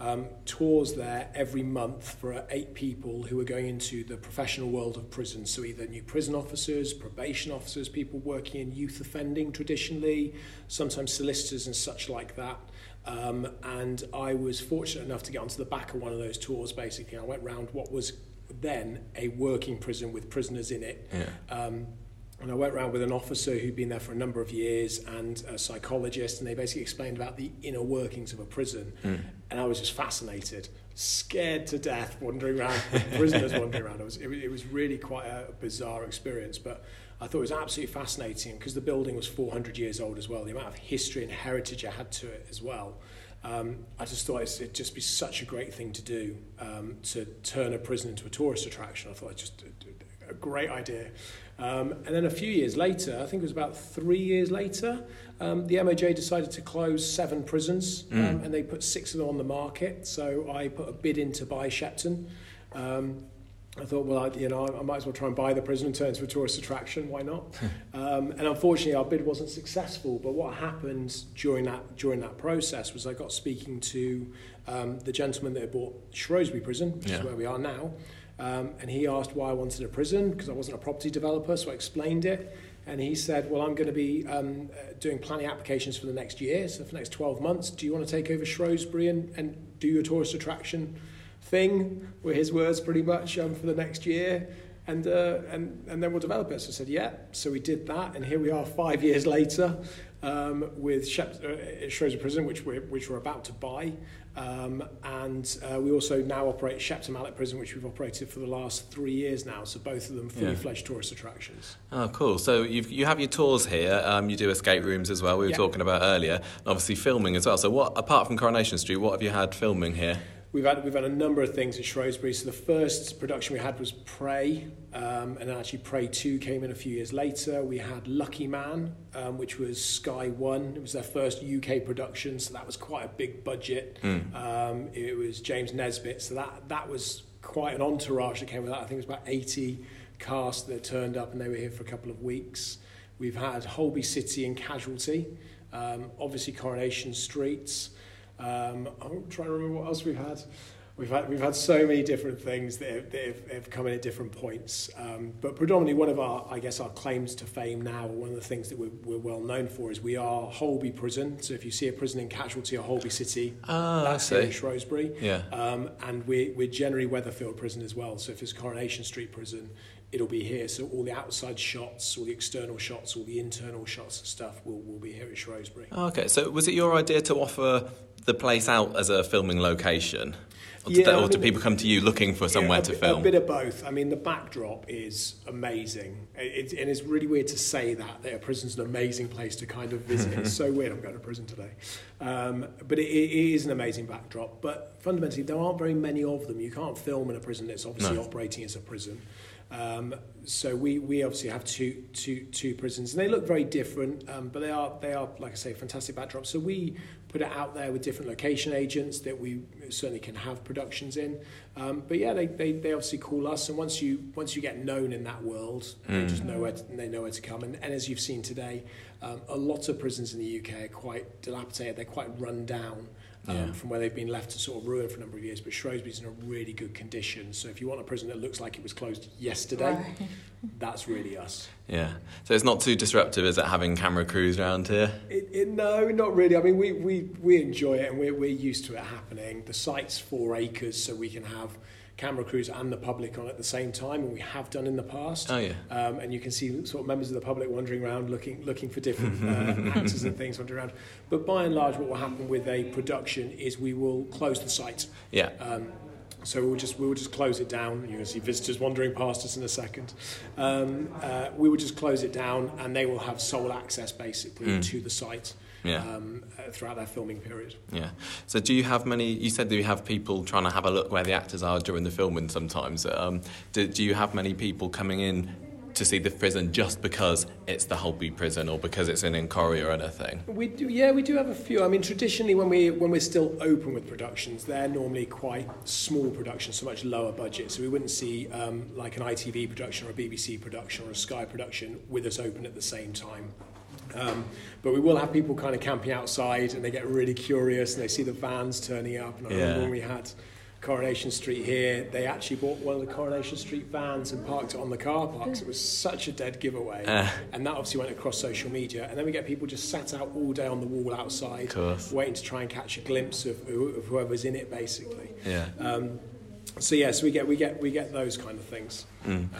um, tours there every month for uh, eight people who were going into the professional world of prison. So either new prison officers, probation officers, people working in youth offending traditionally, sometimes solicitors and such like that. Um, and I was fortunate enough to get onto the back of one of those tours, basically. I went round what was then a working prison with prisoners in it. Yeah. Um, and I went around with an officer who'd been there for a number of years and a psychologist, and they basically explained about the inner workings of a prison. And I was just fascinated, scared to death, wandering around, prisoners wandering around. It, was- it was really quite a bizarre experience, but I thought it was absolutely fascinating because the building was 400 years old as well, the amount of history and heritage it had to it as well. Um, I just thought it'd just be such a great thing to do um, to turn a prison into a tourist attraction. I thought it just a great idea. Um, and then a few years later, I think it was about three years later, um, the MOJ decided to close seven prisons um, and they put six of them on the market. So I put a bid in to buy Shepton. Um, I thought, well, I, you know, I might as well try and buy the prison and turn it into a tourist attraction. Why not? um, and unfortunately, our bid wasn't successful. But what happened during that during that process was I got speaking to um, the gentleman that had bought Shrewsbury Prison, which Yeah. is where we are now, um, and he asked why I wanted a prison because I wasn't a property developer. So I explained it, and he said, "Well, I'm going to be um, doing planning applications for the next year, so for the next 12 months. Do you want to take over Shrewsbury and, and do your tourist attraction?" Thing were his words pretty much um, for the next year and, uh, and, and then we'll develop it. So I said, yeah. So we did that, and here we are five years later um, with Shep- uh, Shrewsbury Prison, which we're, which we're about to buy. Um, and uh, we also now operate Shepton Mallet Prison, which we've operated for the last three years now. So both of them fully Yeah. fledged tourist attractions. Oh, cool. So you've, you have your tours here. Um, you do escape rooms as well. We were Yeah. talking about earlier. And obviously filming as well. So what, apart from Coronation Street, what have you had filming here? We've had we've had a number of things at Shrewsbury. So the first production we had was Prey, um, and then actually Prey Two came in a few years later. We had Lucky Man, um, which was Sky One. It was their first UK production, so that was quite a big budget. Mm. Um, it was James Nesbitt, so that that was quite an entourage that came with that. I think it was about 80 cast that turned up, and they were here for a couple of weeks. We've had Holby City and Casualty, um, obviously Coronation Streets. Um, I'm trying to remember what else we've had. We've had we've had so many different things that have, that have, have come in at different points. Um, but predominantly, one of our I guess our claims to fame now, one of the things that we're, we're well known for, is we are Holby Prison. So if you see a prison in Casualty or Holby City, Ah, I that's here in. Shrewsbury. Yeah. Um, and we're, we're generally Weatherfield Prison as well. So if it's Coronation Street Prison, it'll be here. So all the outside shots, all the external shots, all the internal shots and stuff will, will be here at Shrewsbury. Okay, so was it your idea to offer the place out as a filming location? Or, Yeah, they- or I do people come to you looking for somewhere Yeah, to bit- film? A bit of both. I mean, the backdrop is amazing. It, it, and it's really weird to say that, that a prison's an amazing place to kind of visit. it's so weird. I'm going to prison today. Um, but it, it is an amazing backdrop. But fundamentally, there aren't very many of them. You can't film in a prison that's obviously No. operating as a prison. Um, so we, we obviously have two, two, two prisons, and they look very different, um, but they are they are like I say fantastic backdrops. So we put it out there with different location agents that we certainly can have productions in. Um, but yeah, they, they, they obviously call us, and once you once you get known in that world, they just know where to, they know where to come. And, and as you've seen today, um, a lot of prisons in the UK are quite dilapidated. They're quite run down um, Yeah. from where they've been left to sort of ruin for a number of years. But Shrewsbury's in a really good condition. So if you want a prison that looks like it was closed yesterday, Right. that's really us. Yeah, so it's not too disruptive, is it, having camera crews around here? It, it, no, not really. I mean, we, we, we enjoy it and we're, we're used to it happening. The site's four acres, so we can have camera crews and the public on at the same time, and we have done in the past. Oh yeah. Um, and you can see sort of members of the public wandering around looking looking for different uh, actors and things wandering around. But by and large, what will happen with a production is we will close the site. Yeah. Um, so we'll just we'll just close it down. You're going to see visitors wandering past us in a second. Um, uh, we will just close it down, and they will have sole access basically Mm. to the site Yeah. um, uh, throughout their filming period. Yeah. So do you have many? You said that you have people trying to have a look where the actors are during the filming. Sometimes, um, do, do you have many people coming in to see the prison just because it's the Holby prison or because it's in Incorrie or anything? We do, yeah, we do have a few. I mean, traditionally, when we when we're still open with productions, they're normally quite small productions, so much lower budget. So we wouldn't see um, like an ITV production or a BBC production or a Sky production with us open at the same time. Um, but we will have people kind of camping outside, and they get really curious, and they see the vans turning up. And I remember when we had Coronation Street here, they actually bought one of the Coronation Street vans and parked it on the car park. So it was such a dead giveaway. Uh. And that obviously went across social media. And then we get people just sat out all day on the wall outside, waiting to try and catch a glimpse of, of whoever's in it, basically. Yeah. Um, so yes, we get we get we get those kind of things. Mm. Um,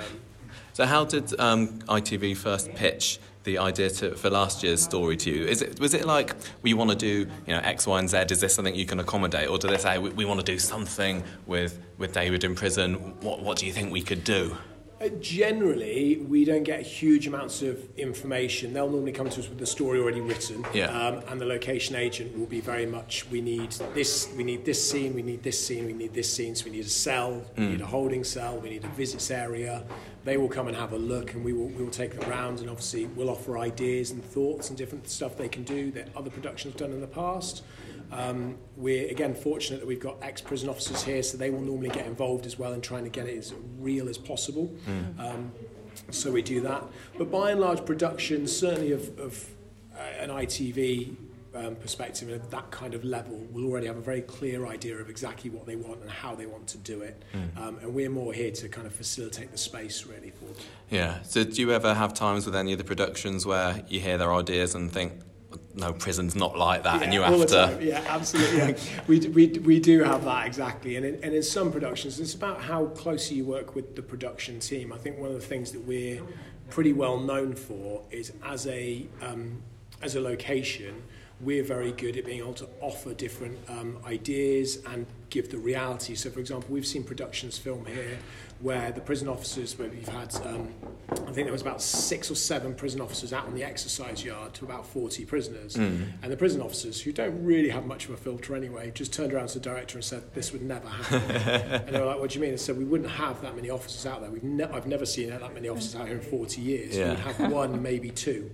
So how did um, ITV first pitch the idea to, for last year's story to you? Is it was it like we want to do you know X, Y, and Z? Is this something you can accommodate, or do they say we, we want to do something with with David in prison? What what do you think we could do? Uh, Generally, we don't get huge amounts of information. They'll normally come to us with the story already written, Yeah. um, and the location agent will be very much: we need this, we need this scene, we need this scene, we need this scene. So we need a cell, we need a holding cell, we need a visits area. They will come and have a look, and we will we will take them round, and obviously we'll offer ideas and thoughts and different stuff they can do that other productions have done in the past. Um, we're again fortunate that we've got ex-prison officers here, so they will normally get involved as well in trying to get it as real as possible. Um, so we do that. But by and large, productions, certainly of, of uh, an ITV um, perspective and at that kind of level, will already have a very clear idea of exactly what they want and how they want to do it. Um, and we're more here to kind of facilitate the space really for them. Yeah. So do you ever have times with any of the productions where you hear their ideas and think, no, prison's not like that, and you have to. Yeah, absolutely. Yeah. we, we, we do have that exactly. And in, and in some productions, it's about how closely you work with the production team. I think one of the things that we're pretty well known for is as a, um, as a location, we're very good at being able to offer different um, ideas and give the reality. So, for example, we've seen productions film here where the prison officers, where we've had um, I think there was about six or seven prison officers out on the exercise yard to about 40 prisoners. Hmm. And the prison officers, who don't really have much of a filter anyway, just turned around to the director and said, this would never happen. and they were like, what do you mean? I said, we wouldn't have that many officers out there. We've ne- I've never seen that many officers out here in 40 years. Yeah. We would have one, maybe two.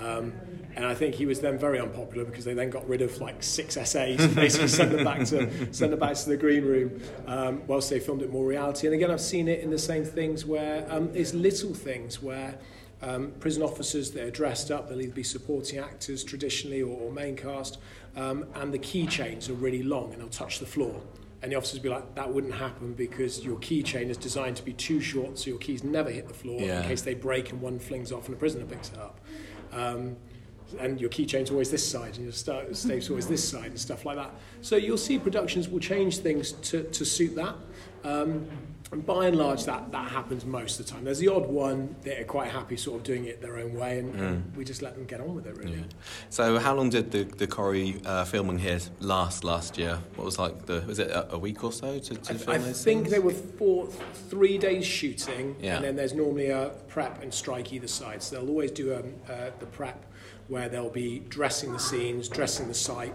Um, and I think he was then very unpopular because they then got rid of like six SAs and basically sent them back to send them back to the green room um, whilst they filmed it more reality. And again, I've seen it in the same things where um, it's little things where um, prison officers they're dressed up, they'll either be supporting actors traditionally or, or main cast, um, and the keychains are really long and they'll touch the floor. And the officers will be like, that wouldn't happen because your keychain is designed to be too short so your keys never hit the floor Yeah. in case they break and one flings off and a prisoner picks it up. Um, and your keychain's always this side and your sta- stave's always this side and stuff like that. So you'll see productions will change things to, to suit that. Um, and by and large, that, that happens most of the time. There's the odd one that are quite happy sort of doing it their own way, and we just let them get on with it, really. Yeah. So, how long did the the Corrie uh, filming here last last year? What was like the was it a, a week or so to, to I, film I think scenes? they were four, three days shooting, Yeah. and then there's normally a prep and strike either side. So they'll always do um, uh, the prep where they'll be dressing the scenes, dressing the site,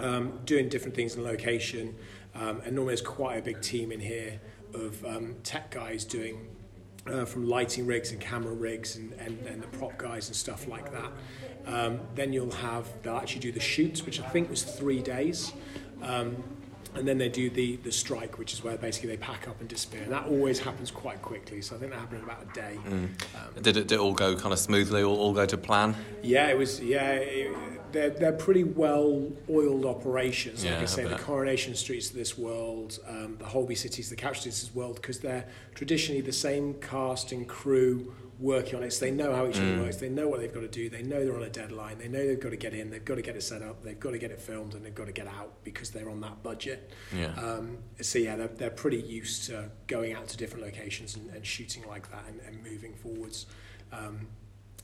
um, doing different things in location, um, and normally there's quite a big team in here of um, tech guys doing uh, from lighting rigs and camera rigs and, and, and the prop guys and stuff like that. Um, then you'll have, they'll actually do the shoots, which I think was three days. Um, and then they do the, the strike, which is where basically they pack up and disappear. And that always happens quite quickly. So I think that happened in about a day. Um, Did it, did it all go kind of smoothly? All, all go to plan? yeah, it was. Yeah, it, they're they're pretty well oiled operations. Like Yeah, I say, I the. Coronation Streets of this world, um, the Holby Cities, the Casualties of this world, because they're traditionally the same cast and crew working on it. So they know how each Mm. other works. They know what they've got to do. They know they're on a deadline. They know they've got to get in. They've got to get it set up. They've got to get it filmed, and they've got to get out because they're on that budget. Yeah. Um, so yeah, they're, they're pretty used to going out to different locations and, and shooting like that and, and moving forwards. Um,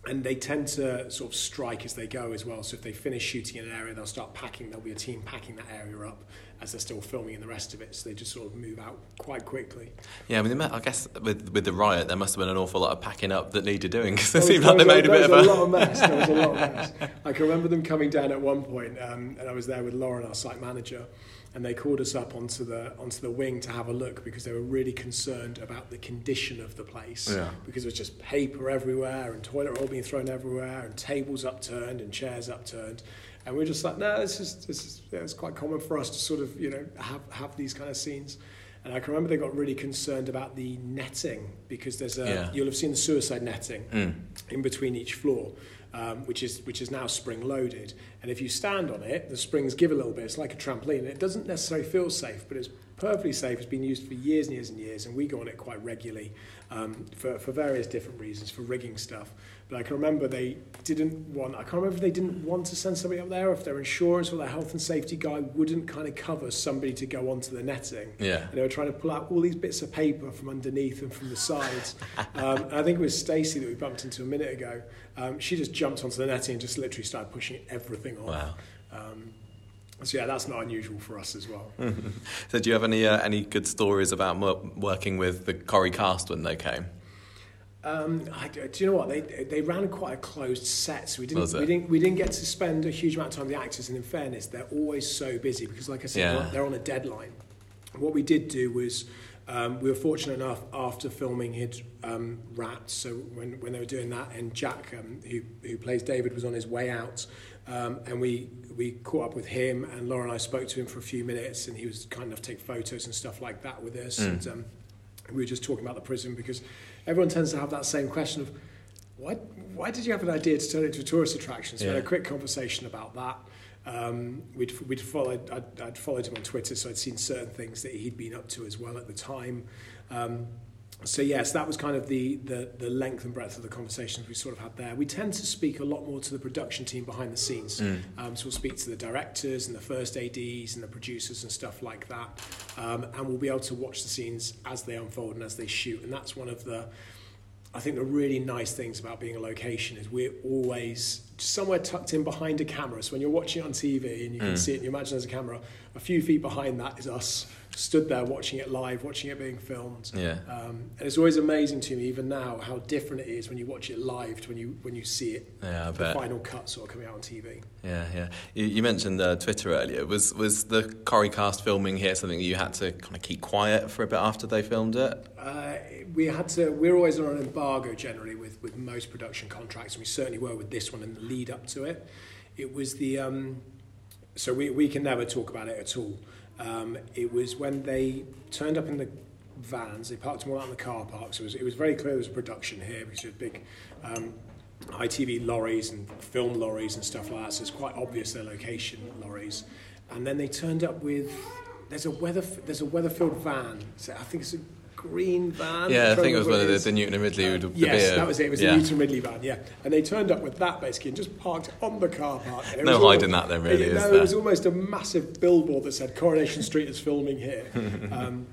and they tend to sort of strike as they go as well. So if they finish shooting in an area, they'll start packing. There'll be a team packing that area up as they're still filming in the rest of it. So they just sort of move out quite quickly. Yeah, I mean, I guess with with the riot, there must have been an awful lot of packing up that needed doing because it There seemed like they made a bit of a. a lot of mess. There was a lot of mess. I can remember them coming down at one point, um, and I was there with Lauren, our site manager, and they called us up onto the onto the wing to have a look because they were really concerned about the condition of the place. Yeah. Because there was just paper everywhere and toilet roll being thrown everywhere and tables upturned and chairs upturned. And we are just like, no, this is this is yeah, it's quite common for us to sort of you know have have these kind of scenes. And I can remember they got really concerned about the netting because there's a Yeah. you'll have seen the suicide netting Mm. in between each floor, um, which is which is now spring loaded. And if you stand on it, the springs give a little bit. It's like a trampoline. It doesn't necessarily feel safe, but it's perfectly safe. It's been used for years and years and years, and we go on it quite regularly um, for for various different reasons, for rigging stuff. But I can remember they didn't want. I can't remember if they didn't want to send somebody up there, if their insurance or their health and safety guy wouldn't kind of cover somebody to go onto the netting. Yeah. And they were trying to pull out all these bits of paper from underneath and from the sides. um, and I think it was Stacey that we bumped into a minute ago. Um, she just jumped onto the netting and just literally started pushing everything off. Wow. Um, so yeah, that's not unusual for us as well. So, do you have any uh, any good stories about working with the Corrie cast when they came? Um, I, do you know what they they ran quite a closed set, so we didn't we didn't we didn't get to spend a huge amount of time with the actors. And in fairness, they're always so busy because, like I said, Yeah. they're, on a deadline. What we did do was um, we were fortunate enough after filming had um, wrapped. So when when they were doing that, and Jack, um, who who plays David, was on his way out, um, and we we caught up with him, and Laura and I spoke to him for a few minutes, and he was kind enough to take photos and stuff like that with us. And, um, we were just talking about the prison because everyone tends to have that same question of why, why did you have an idea to turn it into a tourist attraction? So we had a quick conversation about that. Um, we'd, we'd followed, I'd, I'd followed him on Twitter, so I'd seen certain things that he'd been up to as well at the time. Um, so yes, that was kind of the, the, the length and breadth of the conversations we sort of had there. We tend to speak a lot more to the production team behind the scenes. Um, so we'll speak to the directors and the first ADs and the producers and stuff like that. Um, and we'll be able to watch the scenes as they unfold and as they shoot. And that's one of the, I think the really nice things about being a location is we're always somewhere tucked in behind a camera. So when you're watching it on TV and you can see it, and you imagine there's a camera, a few feet behind that is us stood there watching it live, watching it being filmed. Yeah. Um, and it's always amazing to me, even now, how different it is when you watch it live to when you when you see it, Yeah, I the bet. final cut sort of coming out on TV. Yeah, yeah. You, you mentioned uh, Twitter earlier. Was was the Corrie cast filming here something you had to kind of keep quiet for a bit after they filmed it? Uh, we had to. We're always on an embargo generally with, with most production contracts, and we certainly were with this one in the lead up to it. It was the um, so we we can never talk about it at all. Um, it was when they turned up in the vans. They parked them all out in the car park. So it was, it was very clear there was a production here because there's big um, ITV lorries and film lorries and stuff like that. So it's quite obvious their location lorries. And then they turned up with there's a weather there's a Weatherfield van. So I think it's a green van. yeah, I think it was one of the, the Newton and Ridley. the Yes, beer. that was it. It was yeah. the Newton Ridley van, yeah. And they turned up with that basically and just parked on the car park. No hiding that then, really, it, is no, there? it was almost a massive billboard that said Coronation Street is filming here. um,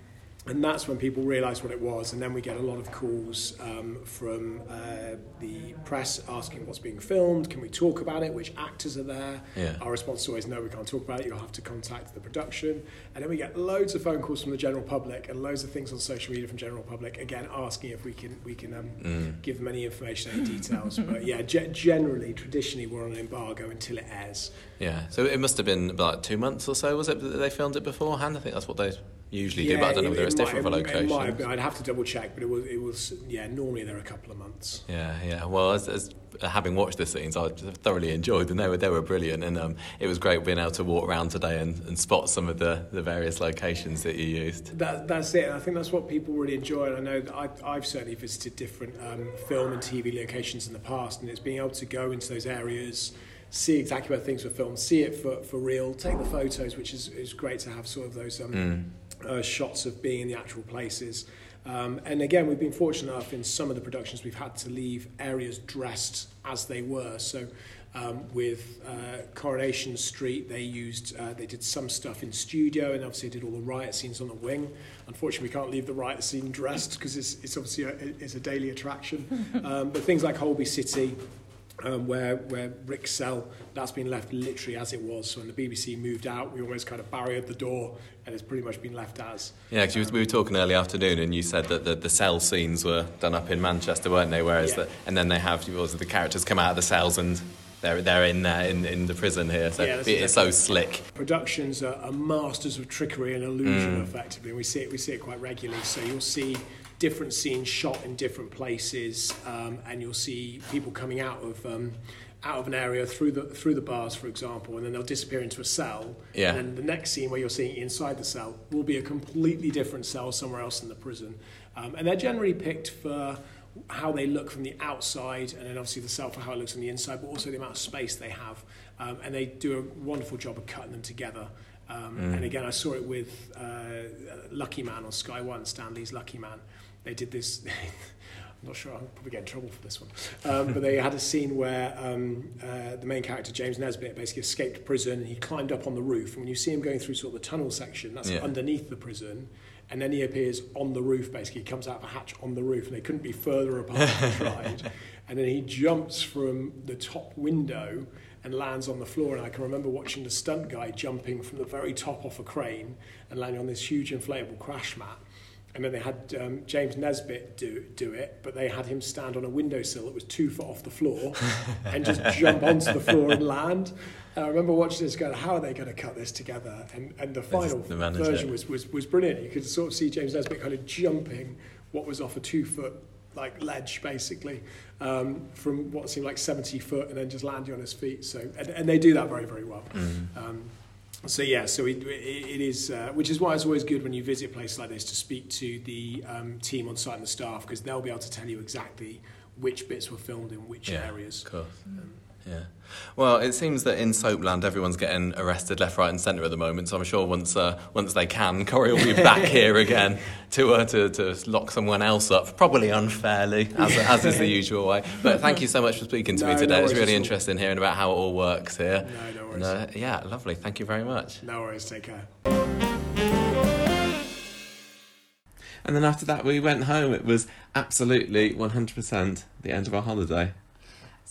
and that's when people realised what it was. And then we get a lot of calls um, from uh, the press asking what's being filmed, can we talk about it, which actors are there. Yeah. Our response is always no, we can't talk about it. You'll have to contact the production. And then we get loads of phone calls from the general public and loads of things on social media from general public. Again, asking if we can we can um, Mm. give them any information, any details. but yeah, ge- generally, traditionally, we're on an embargo until it airs. Yeah, so it must have been about two months or so, was it, that they filmed it beforehand? I think that's what they usually do, but I don't know it- whether it's it different for it- It might have locations. been. I'd have to double check, but it was it was yeah. Normally, they're a couple of months. Yeah, yeah. Well, as, as having watched the scenes, I thoroughly enjoyed them. They were they were brilliant, and um, it was great being able to walk around today and, and spot some of the, the various locations that you used. That, that's it. I think that's what people really enjoy. And I know that I've, I've certainly visited different um, film and TV locations in the past, and it's being able to go into those areas, see exactly where things were filmed, see it for, for real, take the photos, which is, is great to have sort of those um, uh, shots of being in the actual places. Um, and again, we've been fortunate enough in some of the productions we've had to leave areas dressed as they were. So um, with uh, Coronation Street, they used uh, they did some stuff in studio, and obviously did all the riot scenes on the wing. Unfortunately, we can't leave the riot scene dressed because it's, it's obviously a, it's a daily attraction. um, but things like Holby City, um, where where Rick Cell, that's been left literally as it was. So when the BBC moved out, we almost kind of barriered the door, and it's pretty much been left as. Yeah, because we were talking early afternoon, and you said that the, the cell scenes were done up in Manchester, weren't they? Whereas, Yeah. the, and then they have the characters come out of the cells and they're they're in there in, in the prison here. So Yeah, it's so slick. productions are, are masters of trickery and illusion effectively and we see it we see it quite regularly so you'll see different scenes shot in different places um, and you'll see people coming out of um, out of an area through the through the bars for example and then they'll disappear into a cell Yeah. and then the next scene where you're seeing inside the cell will be a completely different cell somewhere else in the prison um, and they're generally picked for how they look from the outside, and then obviously the cell for how it looks on the inside, but also the amount of space they have. Um, and they do a wonderful job of cutting them together. Um, And again, I saw it with uh, Lucky Man on Sky One, Stan Lee's Lucky Man. They did this. I'm not sure. I'll probably get in trouble for this one. Um, but they had a scene where um, uh, the main character James Nesbitt basically escaped prison. And he climbed up on the roof, and when you see him going through sort of the tunnel section, that's Yeah. underneath the prison. And then he appears on the roof, basically. He comes out of a hatch on the roof, and they couldn't be further apart tried. And then he jumps from the top window and lands on the floor. And I can remember watching the stunt guy jumping from the very top off a crane and landing on this huge inflatable crash mat. And then they had um, James Nesbitt do, do it, but they had him stand on a windowsill that was two foot off the floor and just jump onto the floor and land. And I remember watching this going, how are they going to cut this together? And, and the final the version was, was, was brilliant. You could sort of see James Nesbitt kind of jumping what was off a two foot like ledge basically um, from what seemed like 70 foot and then just landing on his feet. So and, and they do that very very well. Um, so yeah, so it, it, is, uh, which is why it's always good when you visit places like this to speak to the um, team on site and the staff because they'll be able to tell you exactly which bits were filmed in which Yeah, areas. Of course. Yeah. Well, it seems that in Soapland everyone's getting arrested left, right, and centre at the moment. So I'm sure once uh, once they can, Corrie will be back here again to, uh, to to lock someone else up, probably unfairly, as, as is the usual way. But thank you so much for speaking to No, me no today. it's worries really interesting hearing about how it all works here. No, no And, worries. uh, yeah, lovely. Thank you very much. No worries, take care. And then after that, we went home. It was absolutely 100% the end of our holiday.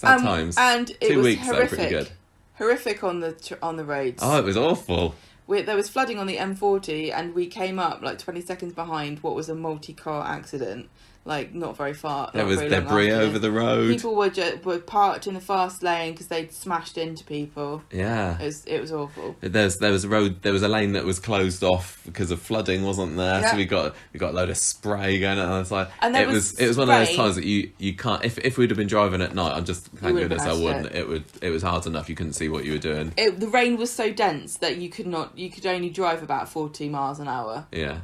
Sad Um, times. And it Two was weeks, horrific. pretty good. Horrific on the tr- on the roads. Oh, it was awful. we, there was flooding on the M40, and we came up like 20 seconds behind what was a multi-car accident, like not very far. There was debris over the road. People were ju- were parked in the fast lane because they'd smashed into people. yeah. It was it was awful. There's there was a road there was a lane that was closed off because of flooding, wasn't there? Yeah. So we got we got a load of spray going on the side. And it was was, it was one of those times that you, you can't if if we'd have been driving at night, I'm just thank goodness I wouldn't. shit. It would it was hard enough you couldn't see what you were doing. It, the rain was so dense that you could not you could only drive about 40 miles an hour, Yeah.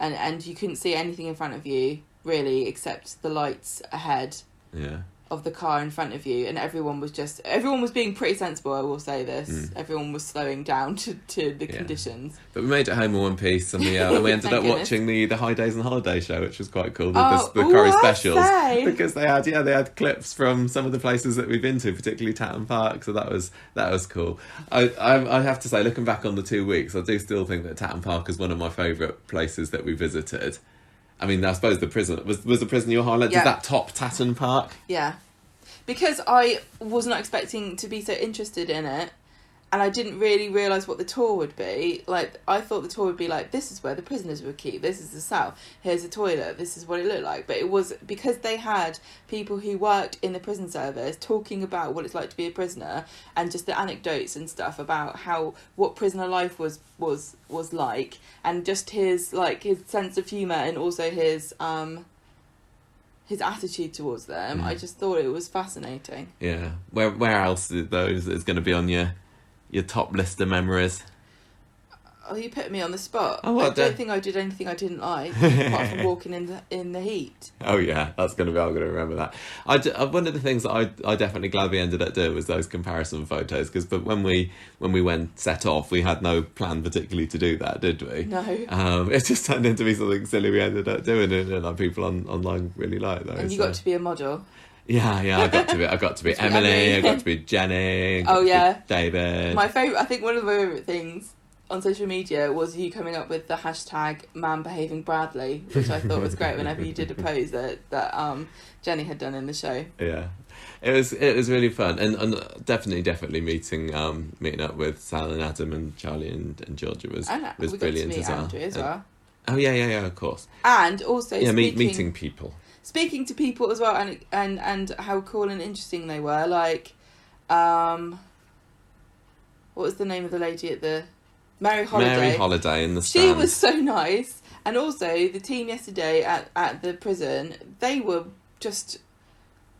and and you couldn't see anything in front of you really except the lights ahead. Yeah. of the car in front of you and everyone was just everyone was being pretty sensible i will say this Mm. everyone was slowing down to, to the Yeah. conditions But we made it home in one piece and we uh, and we ended up goodness. watching the, the High Days and Holiday show, which was quite cool. The, Oh, the, the ooh, Corrie specials. say. Because they had yeah, they had clips from some of the places that we've been to, particularly Tatton Park, so that was that was cool. I, I I have to say, looking back on the two weeks, I do still think that Tatton Park is one of my favourite places that we visited. I mean, I suppose the prison was was the prison your highlight. Yeah. Did that top Tatton Park? yeah because i was not expecting to be so interested in it and i didn't really realize what the tour would be like i thought the tour would be like this is where the prisoners were kept this is the cell here's the toilet this is what it looked like but it was because they had people who worked in the prison service talking about what it's like to be a prisoner and just the anecdotes and stuff about how what prisoner life was was was like and just his like his sense of humor and also his um his attitude towards them Mm. i just thought it was fascinating Yeah. Where where else is those is going to be on your your top list of memories? oh you put me on the spot Oh, i don't think i did anything i didn't like apart from walking in the in the heat Oh yeah, that's gonna be. I'm gonna remember that. I d- uh, one of the things that I I definitely glad we ended up doing was those comparison photos because but when we when we went set off we had no plan particularly to do that, did we? no Um, it just turned into be something silly we ended up doing it, and like people on online really like those. and you so- got to be a model yeah, yeah. I got to be. I got to be Emily. Emily. I got to be Jenny. Oh, yeah. David. my favorite i think one of my favorite things on social media was you coming up with the hashtag man behaving bradley which i thought was great whenever you did a pose that that um jenny had done in the show Yeah, it was it was really fun, and, and definitely definitely meeting um meeting up with Sal and Adam and Charlie and, and Georgia was and was got to brilliant as well. as well Oh yeah, yeah, yeah, of course. and also yeah, speaking, meeting people. Speaking to people as well and and and how cool and interesting they were like um what was the name of the lady at the mary holiday Mary Holiday in the she was so nice and also the team yesterday at at the prison they were just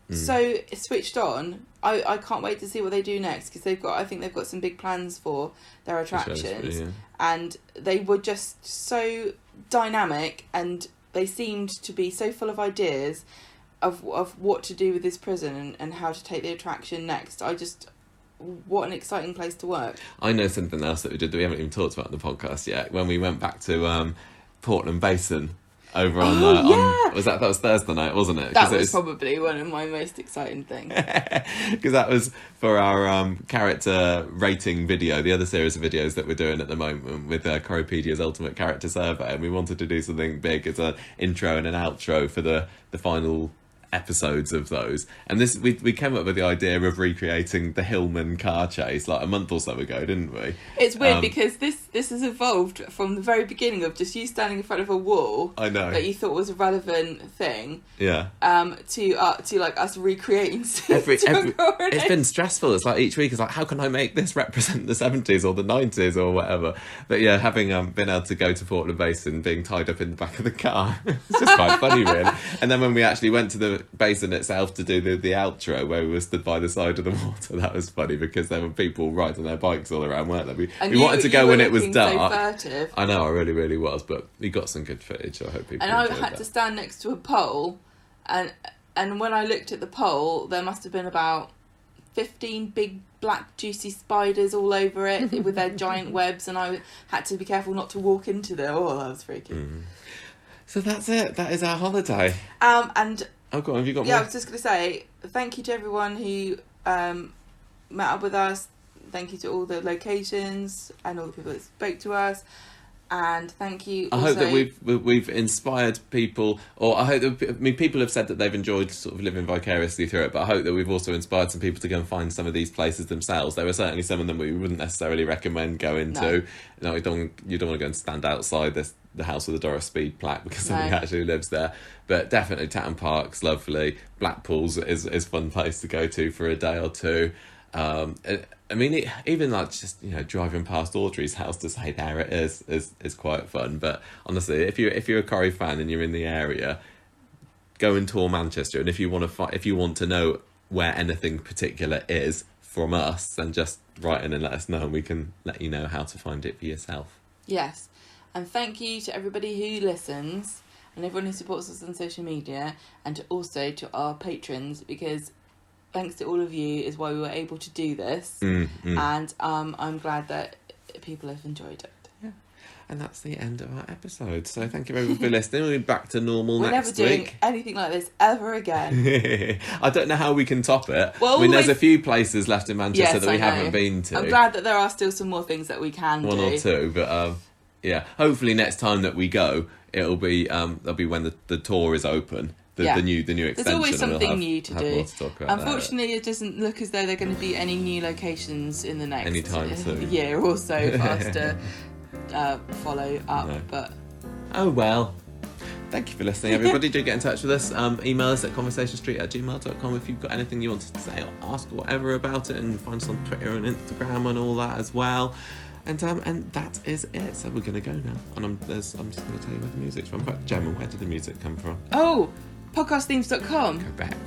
Mm. so switched on I, I can't wait to see what they do next because they've got I think they've got some big plans for their attractions yeah. and they were just so dynamic and they seemed to be so full of ideas of of what to do with this prison and, and how to take the attraction next. I just what an exciting place to work. I know something else that we did that we haven't even talked about in the podcast yet. When we went back to um, Portland Basin over on, Oh, uh, yeah. on was that that was Thursday night, wasn't it? That it was probably one of my most exciting things. because that was for our um, character rating video, the other series of videos that we're doing at the moment with uh, Choropedia's Ultimate Character Survey, and we wanted to do something big as an intro and an outro for the the final episodes of those. And this we we came up with the idea of recreating the Hillman car chase like a month or so ago, didn't we? It's weird Um, because this this has evolved from the very beginning of just you standing in front of a wall I know. that you thought was a relevant thing yeah. um to uh to like us recreating Every, every, it's been stressful. It's like each week is like, how can I make this represent the seventies or the nineties or whatever? But yeah, having um, been able to go to Portland Basin, being tied up in the back of the car, it's just quite funny, really. And then when we actually went to the basin itself to do the, the outro, where we were stood by the side of the water, that was funny because there were people riding their bikes all around, weren't there? We, we you- wanted to go were when it was looking so dark. furtive. I know, I really, really was, but we got some good footage. I hope people. and I had that. to stand next to a pole, and and when I looked at the pole, there must have been about fifteen big black juicy spiders all over it with their giant webs, and I had to be careful not to walk into them. Oh, that was freaky. Mm. So that's it. That is our holiday. Um, and Oh, go on. Have you got yeah, I was just gonna say thank you to everyone who um met up with us. Thank you to all the locations and all the people that spoke to us. And thank you. I hope that we've we- we've inspired people, or I hope that I mean people have said that they've enjoyed sort of living vicariously through it. But I hope that we've also inspired some people to go and find some of these places themselves. There were certainly some of them we wouldn't necessarily recommend going No. to. You know, you don't you don't want to go and stand outside this the house with the Doris Speed plaque because somebody No. actually lives there. But definitely Tatton Park's lovely. Blackpool's is is fun place to go to for a day or two. Um, I- I mean, it, even like just you know driving past Audrey's house to say there it is is is quite fun. But honestly, if you if you're a Corrie fan and you're in the area, go and tour Manchester. And if you want to fi- if you want to know where anything particular is from us, then just write in and let us know, and we can let you know how to find it for yourself. Yes. And thank you to everybody who listens and everyone who supports us on social media and also to our patrons because thanks to all of you is why we were able to do this. Mm, mm. And um, I'm glad that people have enjoyed it. And that's the end of our episode. So thank you everyone for listening. We'll be back to normal We're never doing week. anything like this ever again. I don't know how we can top it. Well, I mean, there's a few places left in Manchester Yes, that we haven't been to. I'm glad that there are still some more things that we can do. one do. or two, but um, yeah. Hopefully, next time that we go, it'll be um, that'll be when the, the tour is open. The, Yeah. the new the new There's always something have- new to do. to. Unfortunately, it doesn't look as though there are going to be any new locations in the next Anytime soon. year or so for us to uh, follow up. No. But Oh well. Thank you for listening, everybody. Do get in touch with us. Um, email us at conversationstreet at gmail.com if you've got anything you want to say or ask or whatever about it, and find us on Twitter and Instagram and all that as well. And um, and that is it. So we're gonna go now, and I'm there's, I'm just gonna tell you where the music's from. But Gemma, where did the music come from? oh, podcastthemes.com. Correct.